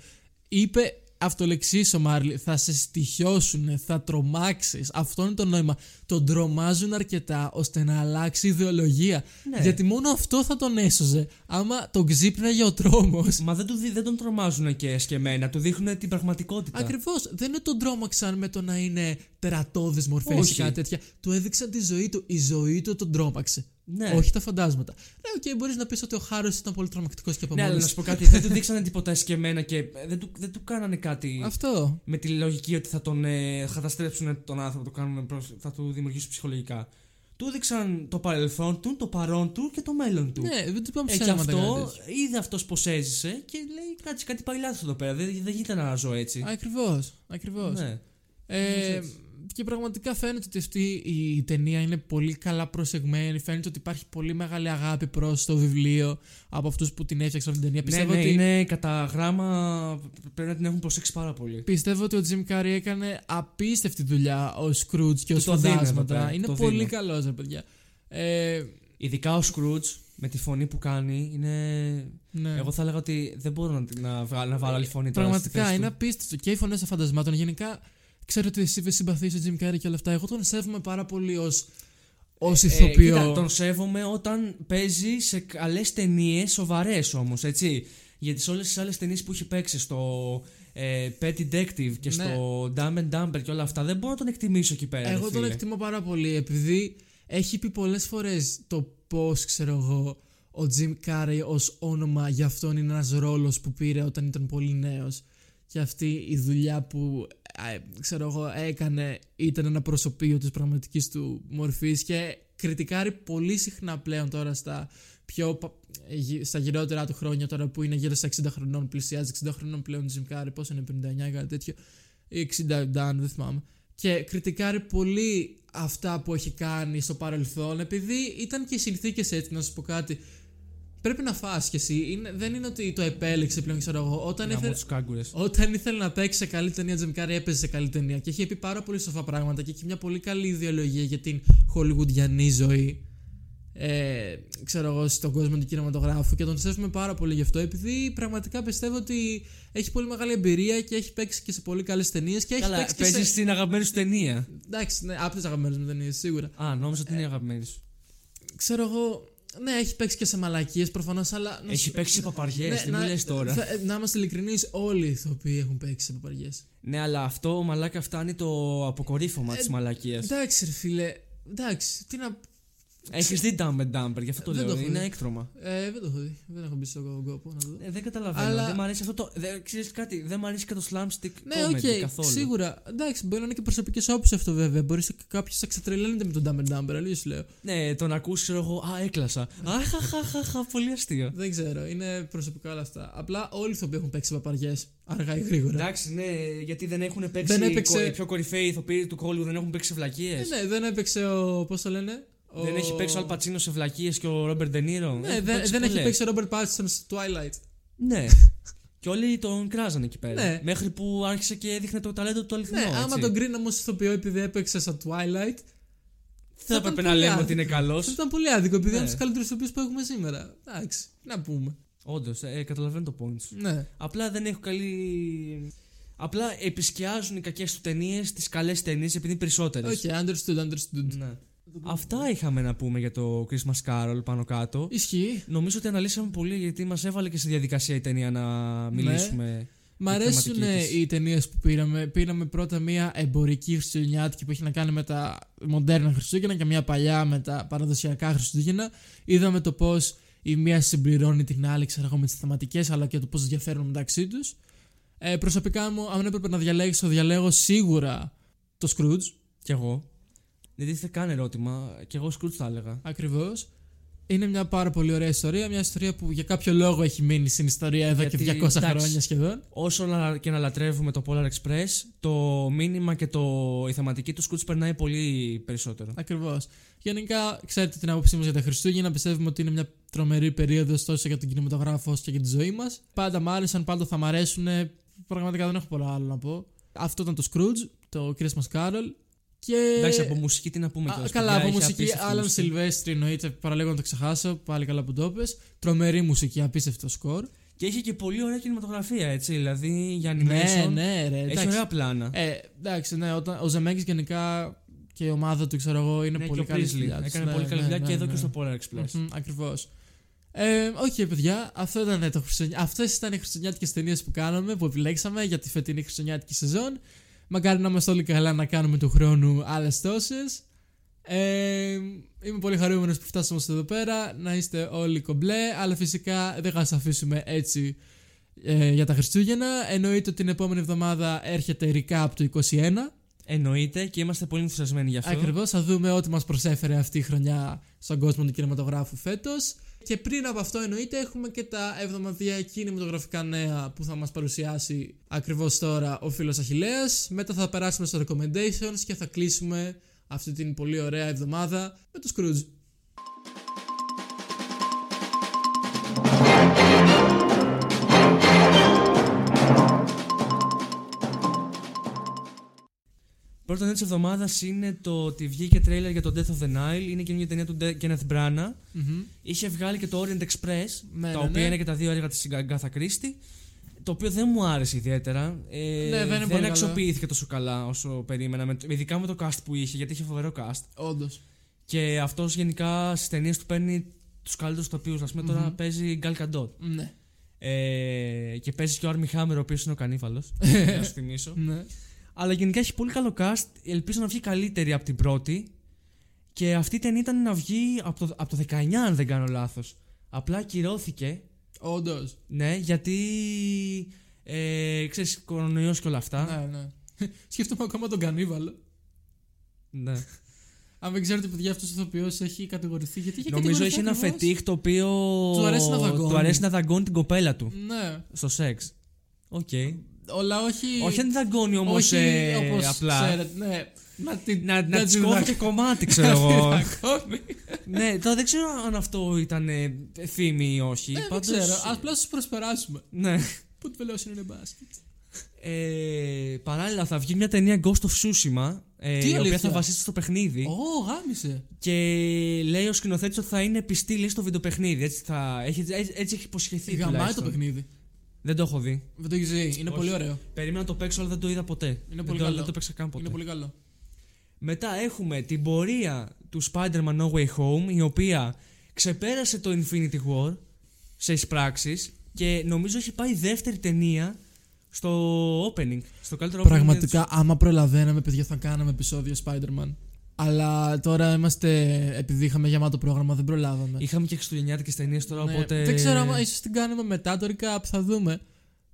Είπε αυτολεξής ο Μάρλι, θα σε στοιχιώσουν, θα τρομάξεις. Αυτό είναι το νόημα. Τον τρομάζουν αρκετά ώστε να αλλάξει ιδεολογία. Ναι. Γιατί μόνο αυτό θα τον έσωζε. Άμα τον ξύπναγε ο τρόμος. Μα δεν, του, δι- δεν τον τρομάζουν εσκεμμένα, του δείχνουν την πραγματικότητα. Ακριβώς. Δεν είναι τον τρόμαξαν με το να είναι τερατώδεις μορφές ή Όχι. κάτι τέτοια. Του έδειξαν τη ζωή του. Η ζωή του τον τρόμαξε. Ναι. Όχι τα φαντάσματα. Ναι, οκ, μπορείς να πεις ότι ο Χάρος ήταν πολύ τρομακτικός και από Ναι, αλλά μόνος να σου του. πω κάτι, δεν του δείξανε τίποτα εσκεμμένα και δεν του, δεν του κάνανε κάτι Αυτό. με τη λογική ότι θα τον ε, θα καταστρέψουν τον άνθρωπο, το κάνουν, προς- θα του δημιουργήσουν ψυχολογικά. Του έδειξαν το παρελθόν του, το παρόν του και το μέλλον του. Ναι, δεν του είπαμε Ε, και ψέματα. κάτι αυτό τέτοιο. είδε αυτός πώ έζησε και λέει κάτι, κάτι πάει λάθος εδώ πέρα. Δεν, δεν γίνεται να ζω έτσι. Ακριβώς. Ακριβώς. Ναι. Ε, και πραγματικά φαίνεται ότι αυτή η ταινία είναι πολύ καλά προσεγμένη. Φαίνεται ότι υπάρχει πολύ μεγάλη αγάπη προς το βιβλίο από αυτούς που την έφτιαξαν την ταινία. Ναι, Πιστεύω, ναι, ότι, είναι κατά γράμμα. Πρέπει να την έχουν προσέξει πάρα πολύ. πιστεύω ότι ο Jim Carrey έκανε απίστευτη δουλειά ως Scrooge και ως Του το δίνω εδώ φαντάσματα. πέρα, Είναι το πολύ δίνω. καλός, ρε παιδιά. Ε, Ειδικά ο Scrooge με τη φωνή που κάνει είναι. ναι. Εγώ θα έλεγα ότι δεν μπορώ να, να, βγάλω- να βάλω άλλη φωνή τώρα. στη Πραγματικά θέση είναι του. απίστευτο. Και οι φωνές των φαντασμάτων. Γενικά, ξέρω ότι εσύ δεν συμπαθείς ο Jim Carrey και όλα αυτά. Εγώ τον σέβομαι πάρα πολύ ω ως Ε, ηθοποιό. κοίτα, τον σέβομαι όταν παίζει σε καλές ταινίες, σοβαρές όμως, έτσι. Γιατί σε όλες τις άλλες ταινίες που έχει παίξει, στο ε, Pet Detective και Ναι. στο Dumb and Dumber και όλα αυτά, δεν μπορώ να τον εκτιμήσω εκεί πέρα. Εγώ ρε τον φίλε. εκτιμώ πάρα πολύ επειδή έχει πει πολλές φορές το πώς, ξέρω εγώ, ο Jim Carrey ως όνομα για αυτόν είναι ένας ρόλος που πήρε όταν ήταν πολύ νέος και αυτή η δουλειά που ε, ξέρω εγώ έκανε ήταν ένα προσωπείο της πραγματικής του μορφής και κριτικάρει πολύ συχνά πλέον τώρα στα πιο πα- ε, γυ- στα γυρότερα του χρόνια τώρα που είναι γύρω στα 60 χρονών πλησιάζει 60 χρονών πλέον Jim Carrey πόσο είναι 59 ή κάτι τέτοιο ή 60 Dan δεν θυμάμαι. Και κριτικάρει πολύ αυτά που έχει κάνει στο παρελθόν επειδή ήταν και οι συνθήκες έτσι να σας πω κάτι πρέπει να φας κι εσύ είναι, δεν είναι ότι το επέλεξε πλέον ξέρω εγώ όταν, Να ήθελε, τους κάγκουρες. όταν ήθελε να παίξει σε καλή ταινία Jim Carrey έπαιζε σε καλή ταινία και έχει πει πάρα πολύ σοφά πράγματα και έχει μια πολύ καλή ιδεολογία για την χολιγουντιανή ζωή ε, ξέρω εγώ στον κόσμο του κινηματογράφου και τον σέβομαι πάρα πολύ γι' αυτό επειδή πραγματικά πιστεύω ότι έχει πολύ μεγάλη εμπειρία και έχει παίξει και σε πολύ καλές ταινίες και έχει Καλά, παίξει και παίζεις σε... στην αγαπημένη σου ταινία. Εντάξει, ναι, από τις αγαπημένες μου ταινίες σίγουρα Α, νόμιζα ότι είναι η αγαπημένη σου. ξέρω εγώ ναι, έχει παίξει και σε μαλακίες προφανώς αλλά να Έχει σου- παίξει σε παπαριές, Ναι, τι να- μου λες τώρα; θα- να είμαστε ειλικρινείς, όλοι οι ηθοποιοί έχουν παίξει σε παπαριές Ναι, αλλά αυτό μαλάκα φτάνει το αποκορύφωμα της μαλακίας. Εντάξει, ρε φίλε. Εντάξει, τι να. Έχεις δει Dumb and Dumber, γι' αυτό το Δεν λέω. το έχω είναι δει. έκτρωμα. Ε, δεν το έχω δει. Δεν έχω μπει στον κόπο να το δω. Ε, δεν καταλαβαίνω. Αλλά- Δεν μου αρέσει αυτό το. Δεν, ξέρεις κάτι, δεν μου αρέσει και το slapstick Ναι, comedy οκ, καθόλου. σίγουρα. Εντάξει, μπορεί να είναι και προσωπικές απόψεις αυτό βέβαια. Μπορεί κάποιος να ξετρελαίνεται με τον Dumb and Dumber, αλήθεια σου λέω. Ναι, το να ακούσει, ξέρω εγώ, Α, έκλασα. Αχαχαχαχα, πολύ αστείο. Δεν ξέρω, είναι προσωπικά όλα αυτά. Απλά όλοι οι ηθοποιοί έχουν παίξει παπαριές. Αργά ή γρήγορα. Εντάξει, ναι, γιατί δεν έχουν παίξει. Δεν έπαιξε- Οι πιο κορυφαίοι ηθοποιοί του Hollywood δεν έχουν παίξει βλακείες. Ε, ναι, δεν έπαιξε ο. Πώς το λένε. Ο... Δεν έχει παίξει ο Αλπατσίνο σε βλακίες και ο Ρόμπερ Ντενίρο. Ναι, δεν, δεν έχει παίξει ο Ρόμπερτ Πάτσον στο Twilight. Ναι. και όλοι τον κράζανε εκεί πέρα. Ναι. Μέχρι που άρχισε και έδειχνε το ταλέντο του αληθινό. Ναι, άμα έτσι. τον κρίνω όμως ηθοποιό επειδή έπαιξε στο Twilight. Θα έπρεπε ήταν να πολύ λέμε άδικο. ότι είναι καλός. Θα ήταν πολύ άδικο επειδή Ναι. είναι από τους καλύτερους ηθοποιούς που έχουμε σήμερα. Εντάξει, τι να πούμε. Όντως, ε, καταλαβαίνω το point σου. Ναι. Απλά δεν έχω καλή. Απλά επισκιάζουν οι κακές του ταινίες τις καλές ταινίες επειδή είναι περισσότερες. Οκ, understood, understood. Ναι. Αυτά είχαμε να πούμε για το Christmas Carol πάνω κάτω. Ισχύει. Νομίζω ότι αναλύσαμε πολύ γιατί μας έβαλε και στη διαδικασία η ταινία να μιλήσουμε. Μ' για τη αρέσουν θεματική της. οι ταινίες που πήραμε. Πήραμε πρώτα μια εμπορική Χριστουγεννιάτικη που έχει να κάνει με τα μοντέρνα Χριστούγεννα και μια παλιά με τα παραδοσιακά Χριστούγεννα. Είδαμε το πώς η μία συμπληρώνει την άλλη, ξέρω εγώ, με τις θεματικές αλλά και το πώς διαφέρουν μεταξύ τους. Ε, προσωπικά μου, αν έπρεπε να διαλέξω, διαλέγω σίγουρα το Scrooge. Κι εγώ. Δεν τίθεται καν ερώτημα. Κι εγώ Scrooge θα έλεγα. Ακριβώς. Είναι μια πάρα πολύ ωραία ιστορία. Μια ιστορία που για κάποιο λόγο έχει μείνει στην ιστορία εδώ Γιατί, και 200 εντάξει, χρόνια σχεδόν. Όσο να- και να λατρεύουμε το Polar Express, το μήνυμα και το, η θεματική του Scrooge περνάει πολύ περισσότερο. Ακριβώς. Γενικά, ξέρετε την άποψή μας για τα Χριστούγεννα. Πιστεύουμε ότι είναι μια τρομερή περίοδος τόσο για τον κινηματογράφο όσο και για τη ζωή μας. Πάντα μ' άρεσαν, πάντα θα μ' αρέσουν. Πραγματικά δεν έχω πολλά άλλο να πω. Αυτό ήταν το Scrooge, το Christmas Carol. Και... Εντάξει, από μουσική τι να πούμε Α, κιόλας, καλά, παιδιά, από έχει μουσική. απίστευτη Άλαν μουσική. Σιλβέστρη εννοείται, παραλίγο να το ξεχάσω. Πάλι καλά που το είπες. Τρομερή μουσική, απίστευτο σκορ. Και έχει και πολύ ωραία κινηματογραφία, έτσι. Δηλαδή για animation. Ναι, ναι, ρε. Έχει εντάξει. ωραία πλάνα. Ε, εντάξει, ναι, όταν, ο Ζεμέκης γενικά και η ομάδα του, ξέρω εγώ, είναι ναι, πολύ και ο καλή Priestley. στη δουλειά τους. Έκανε Ναι, πολύ καλή ναι, δουλειά ναι, και εδώ ναι. και στο Polar Express. Μμμ, Ακριβώς. Ε, όχι, παιδιά, αυτό ήταν το Χριστουγεννιά. Αυτές ήταν οι χριστουγεννιάτικες ταινίες που κάναμε, που επιλέξαμε για τη φετινή χριστουγεννιάτικη σεζόν. Μακάρι να είμαστε όλοι καλά να κάνουμε του χρόνου άλλες τόσες. Ε, είμαι πολύ χαρούμενος που φτάσαμε στο εδώ πέρα. Να είστε όλοι κομπλέ. Αλλά φυσικά δεν θα σας αφήσουμε έτσι ε, για τα Χριστούγεννα. Εννοείται ότι την επόμενη εβδομάδα έρχεται recap του 21. Εννοείται και είμαστε πολύ ενθουσιασμένοι γι' αυτό. Ακριβώς, θα δούμε ό,τι μας προσέφερε αυτή η χρονιά στον κόσμο του κινηματογράφου φέτος. Και πριν από αυτό, εννοείται, έχουμε και τα εβδομαδιαία κινηματογραφικά νέα που θα μας παρουσιάσει ακριβώς τώρα ο φίλος Αχηλέα. Μετά θα περάσουμε στο recommendations και θα κλείσουμε αυτή την πολύ ωραία εβδομάδα με το Scrooge. Πρώτο νέο της εβδομάδας είναι το ότι βγήκε τρέιλερ για το Death of the Nile. Είναι και μια ταινία του De- Kenneth Branagh. Μμμ. Είχε βγάλει και το Orient Express, Ναι, τα ναι, οποία ναι. είναι και τα δύο έργα της Agatha Christie. Το οποίο δεν μου άρεσε ιδιαίτερα. Ε, Ναι, δεν είναι πολύ καλό. αξιοποιήθηκε τόσο καλά όσο περίμενα. Με, ειδικά με το cast που είχε, γιατί είχε φοβερό cast. Όντως. Και αυτός γενικά στις ταινίες του παίρνει τους καλύτερους τοπίους. Α πούμε, τώρα παίζει Gal Gadot. Ναι. Ε, και παίζει και ο Άρμι Χάμερ, ο οποίος είναι ο κανίβαλο. να σου θυμίσω. ναι. Αλλά γενικά έχει πολύ καλό cast. Ελπίζω να βγει καλύτερη από την πρώτη. Και αυτή η ταινία ήταν να βγει από το, από το 19, αν δεν κάνω λάθος. Απλά ακυρώθηκε. Όντως. Ναι, γιατί. Ε, ξέρεις, κορονοϊός και όλα αυτά. Ναι, ναι. Σκέφτομαι ακόμα τον Κανίβαλο. Ναι. Αν δεν ξέρετε, παιδιά, αυτός ο ηθοποιός έχει κατηγορηθεί. Γιατί είχε Νομίζω κατηγορηθεί έχει ένα ακριβώς; φετίχ το οποίο. Του αρέσει να δαγκώνει. Του αρέσει να δαγκώνει την κοπέλα του. Ναι. Στο σεξ. Οκ. Όλα όχι. Όχι αν δαγκώνει όμως όχι ε, όπως απλά. Ξέρετε, ναι. Να, την, Να, να, τη την κόβει δακ- και κομμάτι, ξέρω να εγώ. την δακώνει. ναι, τώρα δεν ξέρω αν αυτό ήταν ε, φήμη ή όχι. Ε, δεν Πάντως, ξέρω. Απλά σου προσπεράσουμε. Ναι. Πού το βελαιώσει είναι μπάσκετ. Ε, παράλληλα θα βγει μια ταινία Ghost of Tsushima ε, Τι η οποία αλήθεια; θα βασίζεται στο παιχνίδι Ω, γάμισε. και λέει ο σκηνοθέτης ότι θα είναι πιστή λέει, στο βιντεοπαιχνίδι έτσι, θα, έχει, έτσι, έτσι έχει υποσχεθεί Γαμάει το τουλάχιστον. παιχνίδι. Δεν το έχω δει Δεν το έχεις δει. Είναι Όχι. πολύ ωραίο. περίμενα να το παίξω αλλά δεν το είδα ποτέ δεν, πολύ το, καλό. δεν το παίξα καν ποτέ Είναι πολύ καλό. μετά έχουμε την πορεία του Spider-Man No Way Home η οποία ξεπέρασε το Infinity War σε εισπράξεις και νομίζω έχει πάει δεύτερη ταινία στο opening στο καλύτερο opening Πραγματικά, άμα προλαβαίναμε, παιδιά, θα κάναμε επεισόδιο Spider-Man. Αλλά τώρα είμαστε. Επειδή είχαμε γεμάτο πρόγραμμα, δεν προλάβαμε. Είχαμε και χριστουγεννιάτικες ταινίες τώρα, Ναι, οπότε. Δεν ξέρω άμα ίσως την κάνουμε μετά το recap, θα δούμε.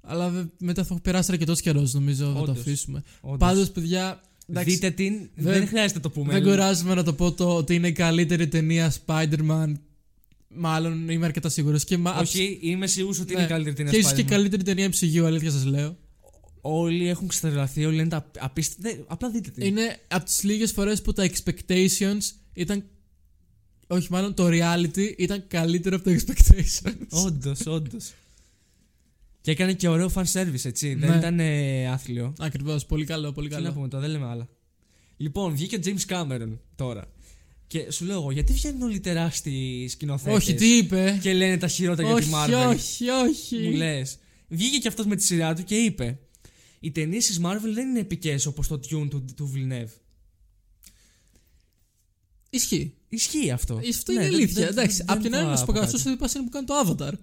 Αλλά δε- μετά θα περάσει αρκετός καιρός, νομίζω, θα το Όντως. αφήσουμε. Όντως. Πάντως, παιδιά. εντάξει, Δείτε την. δεν- Δεν, χρειάζεται να το πούμε. δεν κουράζουμε να το πω το ότι είναι η καλύτερη ταινία Spider-Man. Μάλλον είμαι αρκετά σίγουρος. Και, μα- Όχι, είμαι σίγουρος ότι ναι. είναι η καλύτερη ταινία. και ίσως και η Spider-Man. καλύτερη ταινία MCU, αλήθεια σας λέω. Όλοι έχουν ξετρελαθεί, όλοι λένε τα απίστευτα. Απλά δείτε την. Είναι από τις λίγες φορές που τα expectations ήταν. Όχι, μάλλον το reality ήταν καλύτερο από τα expectations. Όντως, όντως. Και έκανε και ωραίο fan service, έτσι. Ναι. Δεν ήταν ε, άθλιο. Ακριβώς, πολύ καλό, πολύ Τι να καλό. πούμε τώρα, δεν λέμε άλλα. Λοιπόν, βγήκε ο James Cameron τώρα. Και σου λέω εγώ, γιατί βγαίνουν όλοι οι τεράστιοι σκηνοθέτες. Όχι, τι είπε; Και λένε τα χειρότερα για τη όχι, Marvel; όχι, όχι. Μου λες. Βγήκε και αυτός με τη σειρά του και είπε: Οι ταινίες της Marvel δεν είναι επικές όπως το Dune του, του Villeneuve. Ισχύει. Ισχύει αυτό. Αυτό Ναι, είναι δεν- αλήθεια. δεν- Εντάξει, δεν απ' την το άλλη να σου πω κάτι, αποκάτω. αυτός ο είναι που κάνει το Avatar.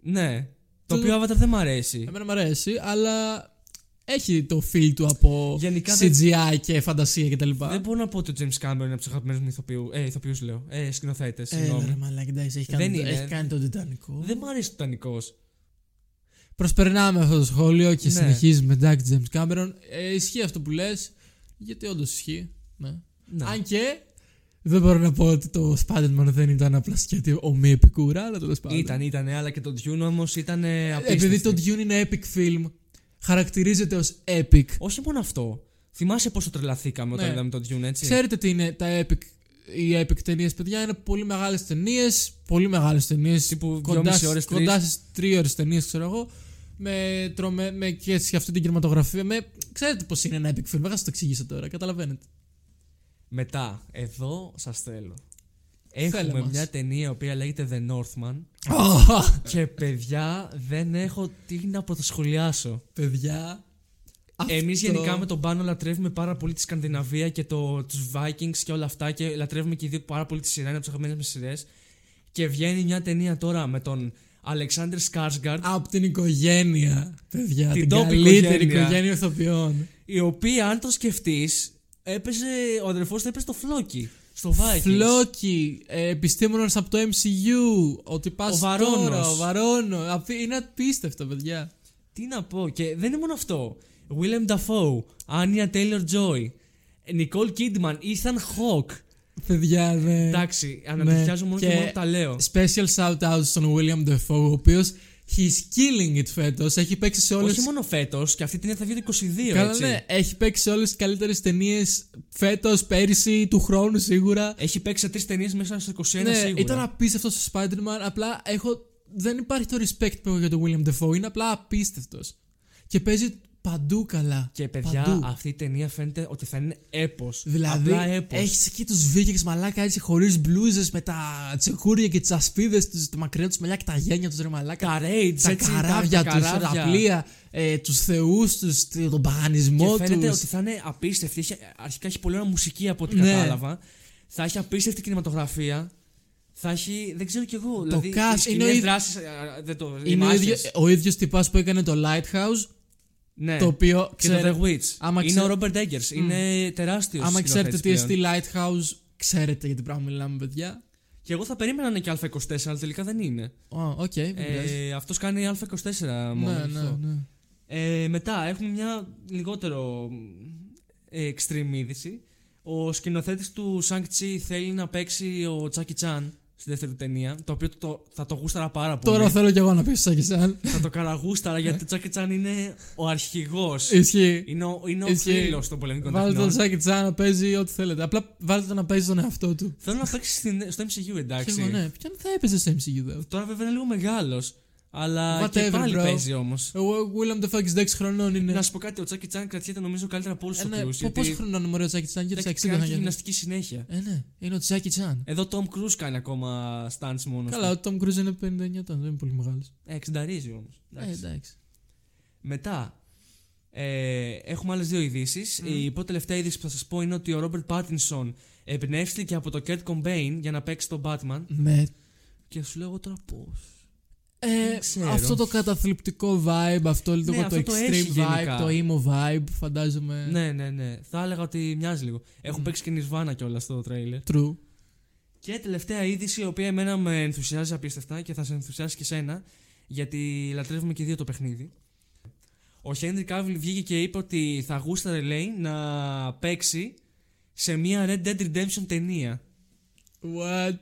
Ναι. Το Το- οποίο Avatar δεν μ' αρέσει. Εμένα μου αρέσει, αλλά έχει το feel του από Γενικά δεν- CGI και φαντασία κτλ. Δεν μπορώ να πω ότι ο James Cameron είναι από τους αγαπημένους μου ηθοποιού. Ε, ηθοποιούς λέω. Ε, σκηνοθέτες. Ε, συγγνώμη. ρε μαλάκα, εντάξει, έχει Δεν κάνει, είναι. έχει κάνει τον Τιτανικό. Δεν μ' αρέσει ο Τιτανικό. Προσπερνάμε αυτό το σχόλιο και Ναι. συνεχίζουμε. Εντάξει, James Cameron. Ε, ισχύει αυτό που λες, γιατί όντως ισχύει. Ναι. Ναι. Αν και δεν μπορώ να πω ότι το Spider-Man δεν ήταν απλά σκέτη ομή επικούρα, αλλά τέλος πάντων. Ήταν, ήταν, αλλά και το Dune όμως ήταν ε, απίστευτο. Επειδή το Dune είναι epic film, χαρακτηρίζεται ως epic. Όχι μόνο αυτό. Θυμάσαι πόσο τρελαθήκαμε όταν Ναι. είδαμε το Dune, έτσι; Ξέρετε τι είναι τα epic, οι epic ταινίες, παιδιά; Είναι πολύ μεγάλες ταινίες. Πολύ μεγάλες ταινίες. Τύπου κοντά, δυόμιση στις- ώρες, κοντά τρεις. στις τρεις ώρες ταινίες, ξέρω εγώ. Με, τρομε, με και σε αυτή την κινηματογραφία. Με, ξέρετε πώς είναι ένα epic film. Δεν θα σα το εξηγήσω τώρα. Καταλαβαίνετε. Μετά, εδώ σας θέλω. Θέλε Έχουμε μας. μια ταινία η οποία λέγεται The Northman και παιδιά δεν έχω τι να πρωτοσχολιάσω. παιδιά. Εμείς αυτό- γενικά με τον Πάνο λατρεύουμε πάρα πολύ τη Σκανδιναβία και το, τους Vikings και όλα αυτά και λατρεύουμε και οι δύο πάρα πολύ τη σειρά, είναι από τις αγαπημένες μας σειρές. Και βγαίνει μια ταινία τώρα με τον Αλεξάνδρ Σκάρσγκαρντ, Από την οικογένεια, παιδιά. Την Την, top καλύτερη οικογένεια. οικογένεια ηθοποιών. η οποία αν το σκεφτείς, έπαιζε, ο αδερφός του έπαιζε στο Φλόκι. Στο Vikings. Φλόκι, ε, επιστήμονας από το MCU. Ότι πα Ο Βαρόνος. τώρα, ο Βαρόνος. Απ- Είναι απίστευτο, παιδιά. Τι να πω, και δεν είναι μόνο αυτό. Willem Dafoe, Anya Taylor Joy, Nicole Kidman, Ethan Hawke. Παιδιά, ναι. Εντάξει, ανατριχιάζω μόνο και, και μόνο που τα λέω. Special shout out στον William Defoe, ο οποίος he's killing it φέτος. Έχει παίξει σε όλε. Όχι μόνο φέτος, και αυτή την ταινία θα βγει το 22. Καλά, έτσι. ναι. Έχει παίξει σε όλες τις καλύτερες ταινίες φέτος, πέρυσι, του χρόνου σίγουρα. Έχει παίξει σε τρεις ταινίες μέσα στο 21 ναι, σίγουρα. ήταν απίστευτο στο Spider-Man. Απλά έχω. Δεν υπάρχει το respect που έχω για τον William Defoe. Είναι απλά απίστευτος. Και παίζει παντού καλά. Και παιδιά, Παντού. αυτή η ταινία φαίνεται ότι θα είναι έπος. Δηλαδή, Απλά έπος. έχεις εκεί τους Βίκινγκ μαλάκα έτσι χωρίς μπλούζες με τα τσεκούρια και τις ασπίδες τους, τα μακριά τους μαλλιά και τα γένια τους ρε μαλάκα. Τα raids, τα έτσι, καράβια τα, τους, καράβια. τα πλοία, ε, τους θεούς τους, τον παγανισμό Και φαίνεται τους. ότι θα είναι απίστευτη. Έχει, αρχικά έχει πολύ ωραία μουσική από ό,τι Ναι. κατάλαβα. Θα έχει απίστευτη κινηματογραφία. Θα έχει. Δεν ξέρω κι εγώ. δηλαδή, cast οι είναι ο σκηνές ίδ- δράσεις, ε, ε, δεν το, οι Είναι ο, masters. ίδιο, ο ίδιος τυπάς που έκανε το Lighthouse, Ναι. το οποίο και το ξέρε- The Witch. άμα είναι ξέ- ο Robert Eggers. Είναι τεράστιος. άμα ξέρετε τι εστί Lighthouse, ξέρετε για τι πράγμα μιλάμε παιδιά. Και εγώ θα περίμενα να είναι και A24, αλλά τελικά δεν είναι. Α, Οκ, δεν πειράζει. Ε, Αυτός κάνει A24 μόνο. Ναι, ναι, αυτό. ναι. Ε, μετά έχουμε μια λιγότερο ε, extreme είδηση. Ο σκηνοθέτης του Shang-Chi θέλει να παίξει ο Τζάκι Τσαν στη δεύτερη του ταινία. Το οποίο το, θα το γούσταρα πάρα πολύ. Τώρα θέλω κι εγώ να πεις Σάκη Σαν. Θα το καραγούσταρα γιατί ο Τσάκι Τσάν είναι ο αρχηγός. Ισχύει. είναι ο, είναι ο Ισχύει. θρύλος των πολεμικών Βάλτε τον τεχνών. Σάκη Τσάν να παίζει ό,τι θέλετε. Απλά βάλτε τον να παίζει τον εαυτό του. Θέλω να παίξει στην- στο MCU εντάξει. Και εγώ, ναι, ποιον θα έπαιζε στο MCU εδώ. Τώρα βέβαια είναι λίγο μεγάλος. Αλλά και Whatever, πάλι bro. παίζει όμως. Εγώ, William the Fox 6 χρονών είναι. Να σου πω κάτι, ο Τσάκι Τσάν κρατιέται νομίζω καλύτερα από όλους Ε, τους ναι, οποίους. πο- γιατί Πόσο χρονών είναι ο μωρό Τσάκι Τσάν, γύρω στα 60 Κάνει θα και γίνει. γυμναστική συνέχεια. Ε, ναι, είναι ο Τσάκι Τσάν. Εδώ Tom Cruise κάνει ακόμα stunts μόνος. Καλά, ο Tom Cruise είναι 59 ετών, δεν είναι πολύ μεγάλος. Ε, εξνταρίζει όμως. Ε, εντάξει. Μετά ε, έχουμε άλλες δύο ειδήσεις. Η πρώτη τελευταία είδηση που θα σας πω είναι ότι ο Robert Pattinson εμπνεύστηκε από το Kurt Cobain για να παίξει τον Batman. Με. Και σου λέω εγώ τώρα πώς. Ε, ξέρω. αυτό το καταθλιπτικό vibe, αυτό λίγο Ναι, το αυτό το extreme έχει vibe, γενικά. το emo vibe, φαντάζομαι. Ναι, ναι, ναι. Θα έλεγα ότι μοιάζει λίγο. Έχουν παίξει και Nirvana κιόλας στο τρέιλερ. True. Και τελευταία είδηση, η οποία εμένα με ενθουσιάζει απίστευτα και θα σε ενθουσιάσει και σένα, γιατί λατρεύουμε και οι δύο το παιχνίδι. Ο Henry Cavill βγήκε και είπε ότι θα γούσταρε, λέει, να παίξει σε μια Red Dead Redemption ταινία. What?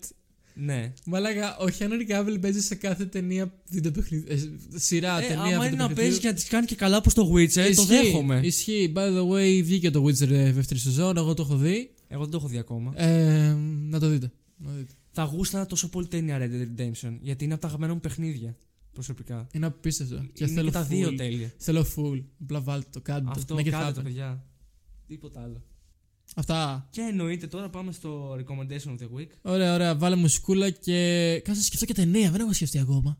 Ναι. Μαλάκα, ο Henry Cavill παίζει σε κάθε ταινία βιντεοπαιχνίδι. Ε, σειρά, Ε, ταινία άμα είναι να βιντεοπαιχνιδιού. παίζει και να τις κάνει και καλά όπως το Witcher, το Ισχύει, δέχομαι. Ισχύει. By the way, βγήκε το Witcher ε, δεύτερη σεζόν. Εγώ το έχω δει. Εγώ δεν το έχω δει ακόμα. Ε, να το δείτε. Να το δείτε. Θα γούσταρα τόσο πολύ ταινία Red Dead Redemption, γιατί είναι από τα αγαπημένα μου παιχνίδια. Προσωπικά. Είναι απίστευτο. Και είναι θέλω και τα full. δύο τέλεια. Θέλω full. Απλά βάλτε το, κάντε το. Αυτό Make it κάντε happen. το, παιδιά. Τίποτα άλλο. Αυτά. Και εννοείται τώρα πάμε στο recommendation of the week. Ωραία, ωραία. Βάλε μουσικούλα και. Κάτσε να σκεφτώ και ταινία. Δεν έχω σκεφτεί ακόμα.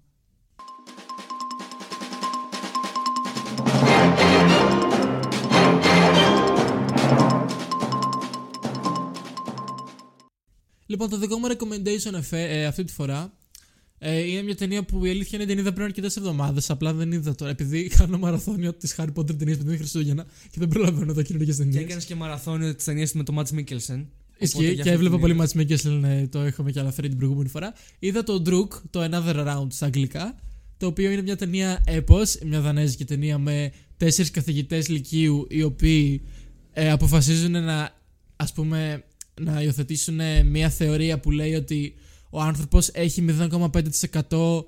Λοιπόν, το δικό μου recommendation εφέ- ε, αυτή τη φορά ε, είναι μια ταινία που η αλήθεια είναι την είδα πριν αρκετές εβδομάδες. Απλά δεν είδα τώρα. Επειδή κάνω μαραθώνιο της Harry Potter ταινίας που είναι Χριστούγεννα και δεν προλαβαίνω να δω καινούργιε Και ταινίες. έκανες και μαραθώνιο της ταινίας με τον Μάτς Μίκελσεν. Ισχύει και έβλεπα πολύ Μάτς Μίκεσλεν, ε, το έχουμε και αναφέρει την προηγούμενη φορά. Είδα το Druk, το Another Round στα αγγλικά, το οποίο είναι μια ταινία έπος, μια δανέζικη ταινία με τέσσερις καθηγητές λυκείου οι οποίοι ε, αποφασίζουν να, ας πούμε, να υιοθετήσουν ε, μια θεωρία που λέει ότι ο άνθρωπος έχει 0,5%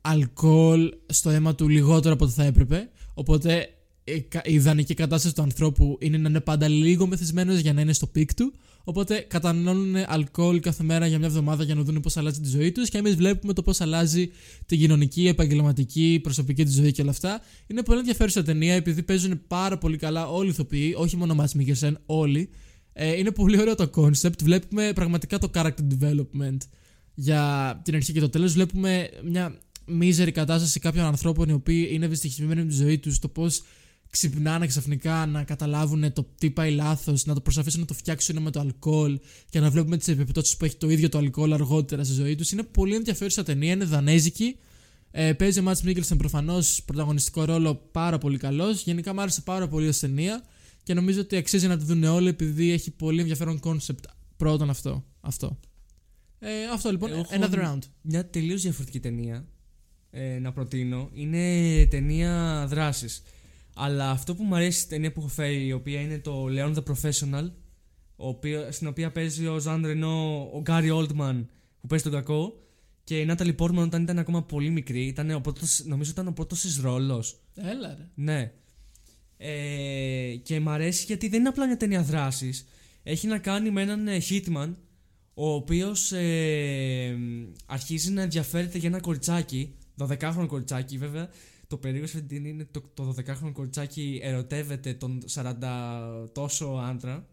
αλκοόλ στο αίμα του λιγότερο από ό,τι θα έπρεπε. Οπότε η κα- η ιδανική κατάσταση του ανθρώπου είναι να είναι πάντα λίγο μεθυσμένος για να είναι στο peak του. Οπότε καταναλώνουν αλκοόλ κάθε μέρα για μια εβδομάδα για να δουν πώς αλλάζει τη ζωή τους και εμείς βλέπουμε το πώς αλλάζει την κοινωνική, επαγγελματική, προσωπική τους ζωή και όλα αυτά. Είναι πολύ ενδιαφέρουσα ταινία επειδή παίζουν πάρα πολύ καλά όλοι οι ηθοποιοί, όχι μόνο ο Μάτς Μίκελσεν, όλοι. Ε, είναι πολύ ωραίο το concept. Βλέπουμε πραγματικά το character development για την αρχή και το τέλος. Βλέπουμε μια μίζερη κατάσταση κάποιων ανθρώπων οι οποίοι είναι δυστυχισμένοι με τη ζωή τους, το πώς ξυπνάνε ξαφνικά να καταλάβουν το τι πάει λάθος, να το προσπαθήσουν να το φτιάξουν με το αλκοόλ και να βλέπουμε τις επιπτώσεις που έχει το ίδιο το αλκοόλ αργότερα στη ζωή τους. Είναι πολύ ενδιαφέρουσα ταινία, είναι δανέζικη. Ε, παίζει ο Μάτς Μίκελσεν προφανώς πρωταγωνιστικό ρόλο πάρα πολύ καλός. Γενικά μου άρεσε πάρα πολύ ως ταινία και νομίζω ότι αξίζει να τη δουν όλοι επειδή έχει πολύ ενδιαφέρον concept. Πρώτον αυτό. αυτό. Ε, αυτό λοιπόν. Έχω Another round. Μια τελείως διαφορετική ταινία ε, να προτείνω είναι ταινία δράσης. Αλλά αυτό που μου αρέσει στην ταινία που έχω φέρει, η οποία είναι το Leon the Professional, ο οποίο, στην οποία παίζει ο Ζαν Ρενό, ο Γκάρι Oldman που παίζει τον κακό, και η Natalie Portman όταν ήταν ακόμα πολύ μικρή, ήταν ο πρώτος, νομίζω ήταν ο πρώτος της ρόλος. Έλα ρε. Ναι. Ε, και μ' αρέσει γιατί δεν είναι απλά μια ταινία δράσης. Έχει να κάνει με έναν ε, hitman, ο οποίος ε, αρχίζει να ενδιαφέρεται για ένα κοριτσάκι, 12χρονο κοριτσάκι βέβαια. Το περίεργο σε αυτή την ταινία είναι το, το 12χρονο κοριτσάκι ερωτεύεται τον 40 τόσο άντρα.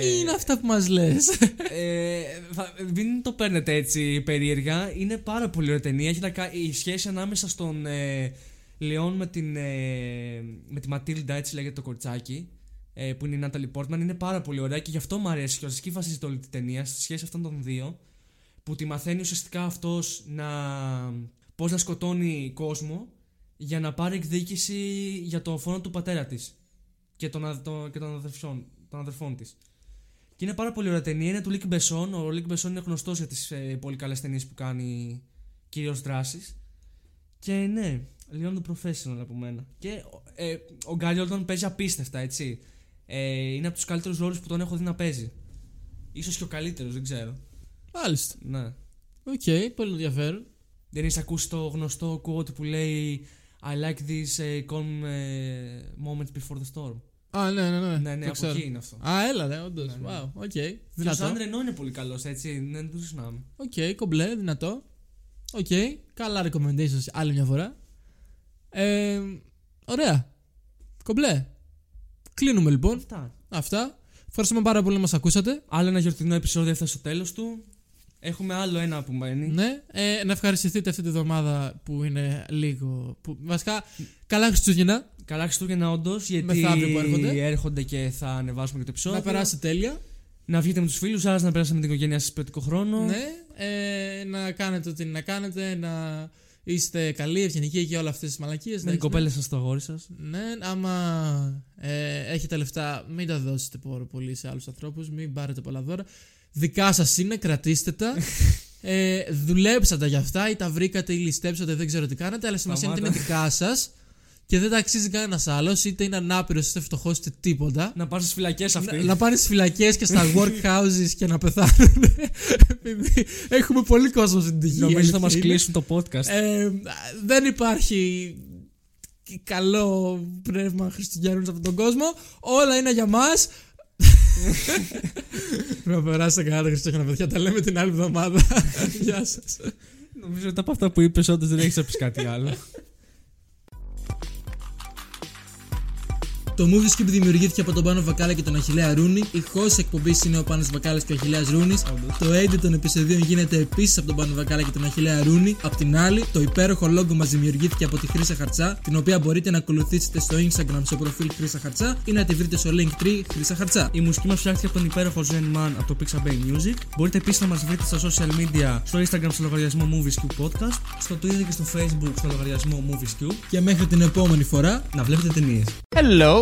Τι είναι αυτά που μας λες; ε, θα- μην το παίρνετε έτσι περίεργα. Είναι πάρα πολύ ωραία ταινία. Έχει να κα- η σχέση ανάμεσα στον ε, Λεόν με, την, ε, με τη Ματίλντα, έτσι λέγεται το κοριτσάκι, ε, που είναι η Νάταλι Πόρτμαν, είναι πάρα πολύ ωραία και γι' αυτό μου αρέσει και εκεί βασίζεται όλη της ταινίας στη σχέση αυτών των δύο. Που τη μαθαίνει ουσιαστικά αυτός να. πώς να σκοτώνει κόσμο για να πάρει εκδίκηση για το φόνο του πατέρα της και των, αδ- το- και των αδερφών, των αδερφών της. Και είναι πάρα πολύ ωραία ταινία. Είναι του Λικ Μπεσόν. Ο Λικ Μπεσόν είναι γνωστός για τις ε, πολύ καλές ταινίες που κάνει κυρίως δράσης. Και ναι, Leon the Professional από μένα. Και ε, ο Γκάρι Όλντμαν παίζει απίστευτα, έτσι. Ε, είναι από τους καλύτερους ρόλους που τον έχω δει να παίζει. Ίσως και ο καλύτερος, δεν ξέρω. Μάλιστα. Ναι. Οκ, πολύ ενδιαφέρον. Δεν έχεις ακούσει το γνωστό quote που λέει I like these uh, calm uh, moments before the storm. Α, ναι, ναι, ναι. Ναι, ναι, το από ξέρω. εκεί είναι αυτό. Α, έλα, ναι, όντως. Ναι, ναι. Wow, οκ. Και ο Δυνατό. Ζαν Ρενό είναι πολύ καλός, έτσι. Ναι, δεν το συζητάμε. Οκ, κομπλέ, δυνατό. Οκ, καλά recommendations άλλη μια φορά. Ε, ωραία. Κομπλέ. Κλείνουμε λοιπόν. Αυτά. Αυτά. Ευχαριστούμε πάρα πολύ που μας ακούσατε. Άλλο ένα γιορτινό επεισόδιο έφτασε στο τέλος του. Έχουμε άλλο ένα που μένει. Ναι, ε, να ευχαριστηθείτε αυτή τη βδομάδα που είναι λίγο. Που, βασικά, καλά Χριστούγεννα. Καλά Χριστούγεννα, όντως. Γιατί Μεθαύριο που έρχονται. έρχονται και θα ανεβάσουμε και το επεισόδιο. Να περάσετε τέλεια. Να βγείτε με τους φίλους σας, να περάσετε με την οικογένειά σας ποιοτικό χρόνο. Ναι, ε, να κάνετε ό,τι είναι να κάνετε, να είστε καλοί, ευγενικοί και όλα αυτές τις μαλακίες. Με την εντάξει, κοπέλα σας, το αγόρι σας. Ναι, άμα ε, έχετε λεφτά, μην τα δώσετε πόρο πολύ σε άλλους ανθρώπους, μην πάρετε πολλά δώρα. Δικά σας είναι, κρατήστε τα. ε, δουλέψατε για αυτά ή τα βρήκατε ή ληστέψατε, δεν ξέρω τι κάνατε, αλλά σημασία είναι ότι είναι δικά σας και δεν τα αξίζει κανένας άλλος, είτε είναι ανάπηρος, είτε φτωχός, είτε τίποτα. Να πάρεις στι φυλακές αυτή. Να, να πάνε στι φυλακές και στα workhouses και να πεθάνουν. Επειδή έχουμε πολύ κόσμο στην τυχή. Νομίζω θα αλήθεια μα είναι. κλείσουν το podcast. Ε, δεν υπάρχει καλό πνεύμα Χριστουγέννων σε αυτόν τον κόσμο. Όλα είναι για μας. Πρέπει να περάσετε καλά τα Χριστούγεννα, παιδιά. Τα λέμε την άλλη εβδομάδα. Γεια σας. Νομίζω ότι από αυτά που είπες, όντως δεν έχεις να πεις κάτι άλλο. Το Movie Skip δημιουργήθηκε από τον Πάνο Βακάλα και τον Αχιλέα Ρούνη. Η host εκπομπής είναι ο Πάνος Βακάλας και ο Αχιλέας Ρούνης. Το edit των επεισοδίων γίνεται επίσης από τον Πάνο Βακάλα και τον Αχιλέα Ρούνη. Απ' την άλλη, το υπέροχο logo μας δημιουργήθηκε από τη Χρύσα Χαρτσά, την οποία μπορείτε να ακολουθήσετε στο Instagram στο προφίλ Χρύσα Χαρτσά ή να τη βρείτε στο Linktree Χρύσα Χαρτσά. Η μουσική μας φτιάχτηκε από τον υπέροχο Zen Man από το Pixabay Music. Μπορείτε επίσης να μας βρείτε στα social media, στο Instagram στο λογαριασμό Movies Cube Podcast, στο Twitter και στο Facebook στο λογαριασμό Movies Cube. Και μέχρι την επόμενη φορά, Να βλέπετε ταινίες. Hello,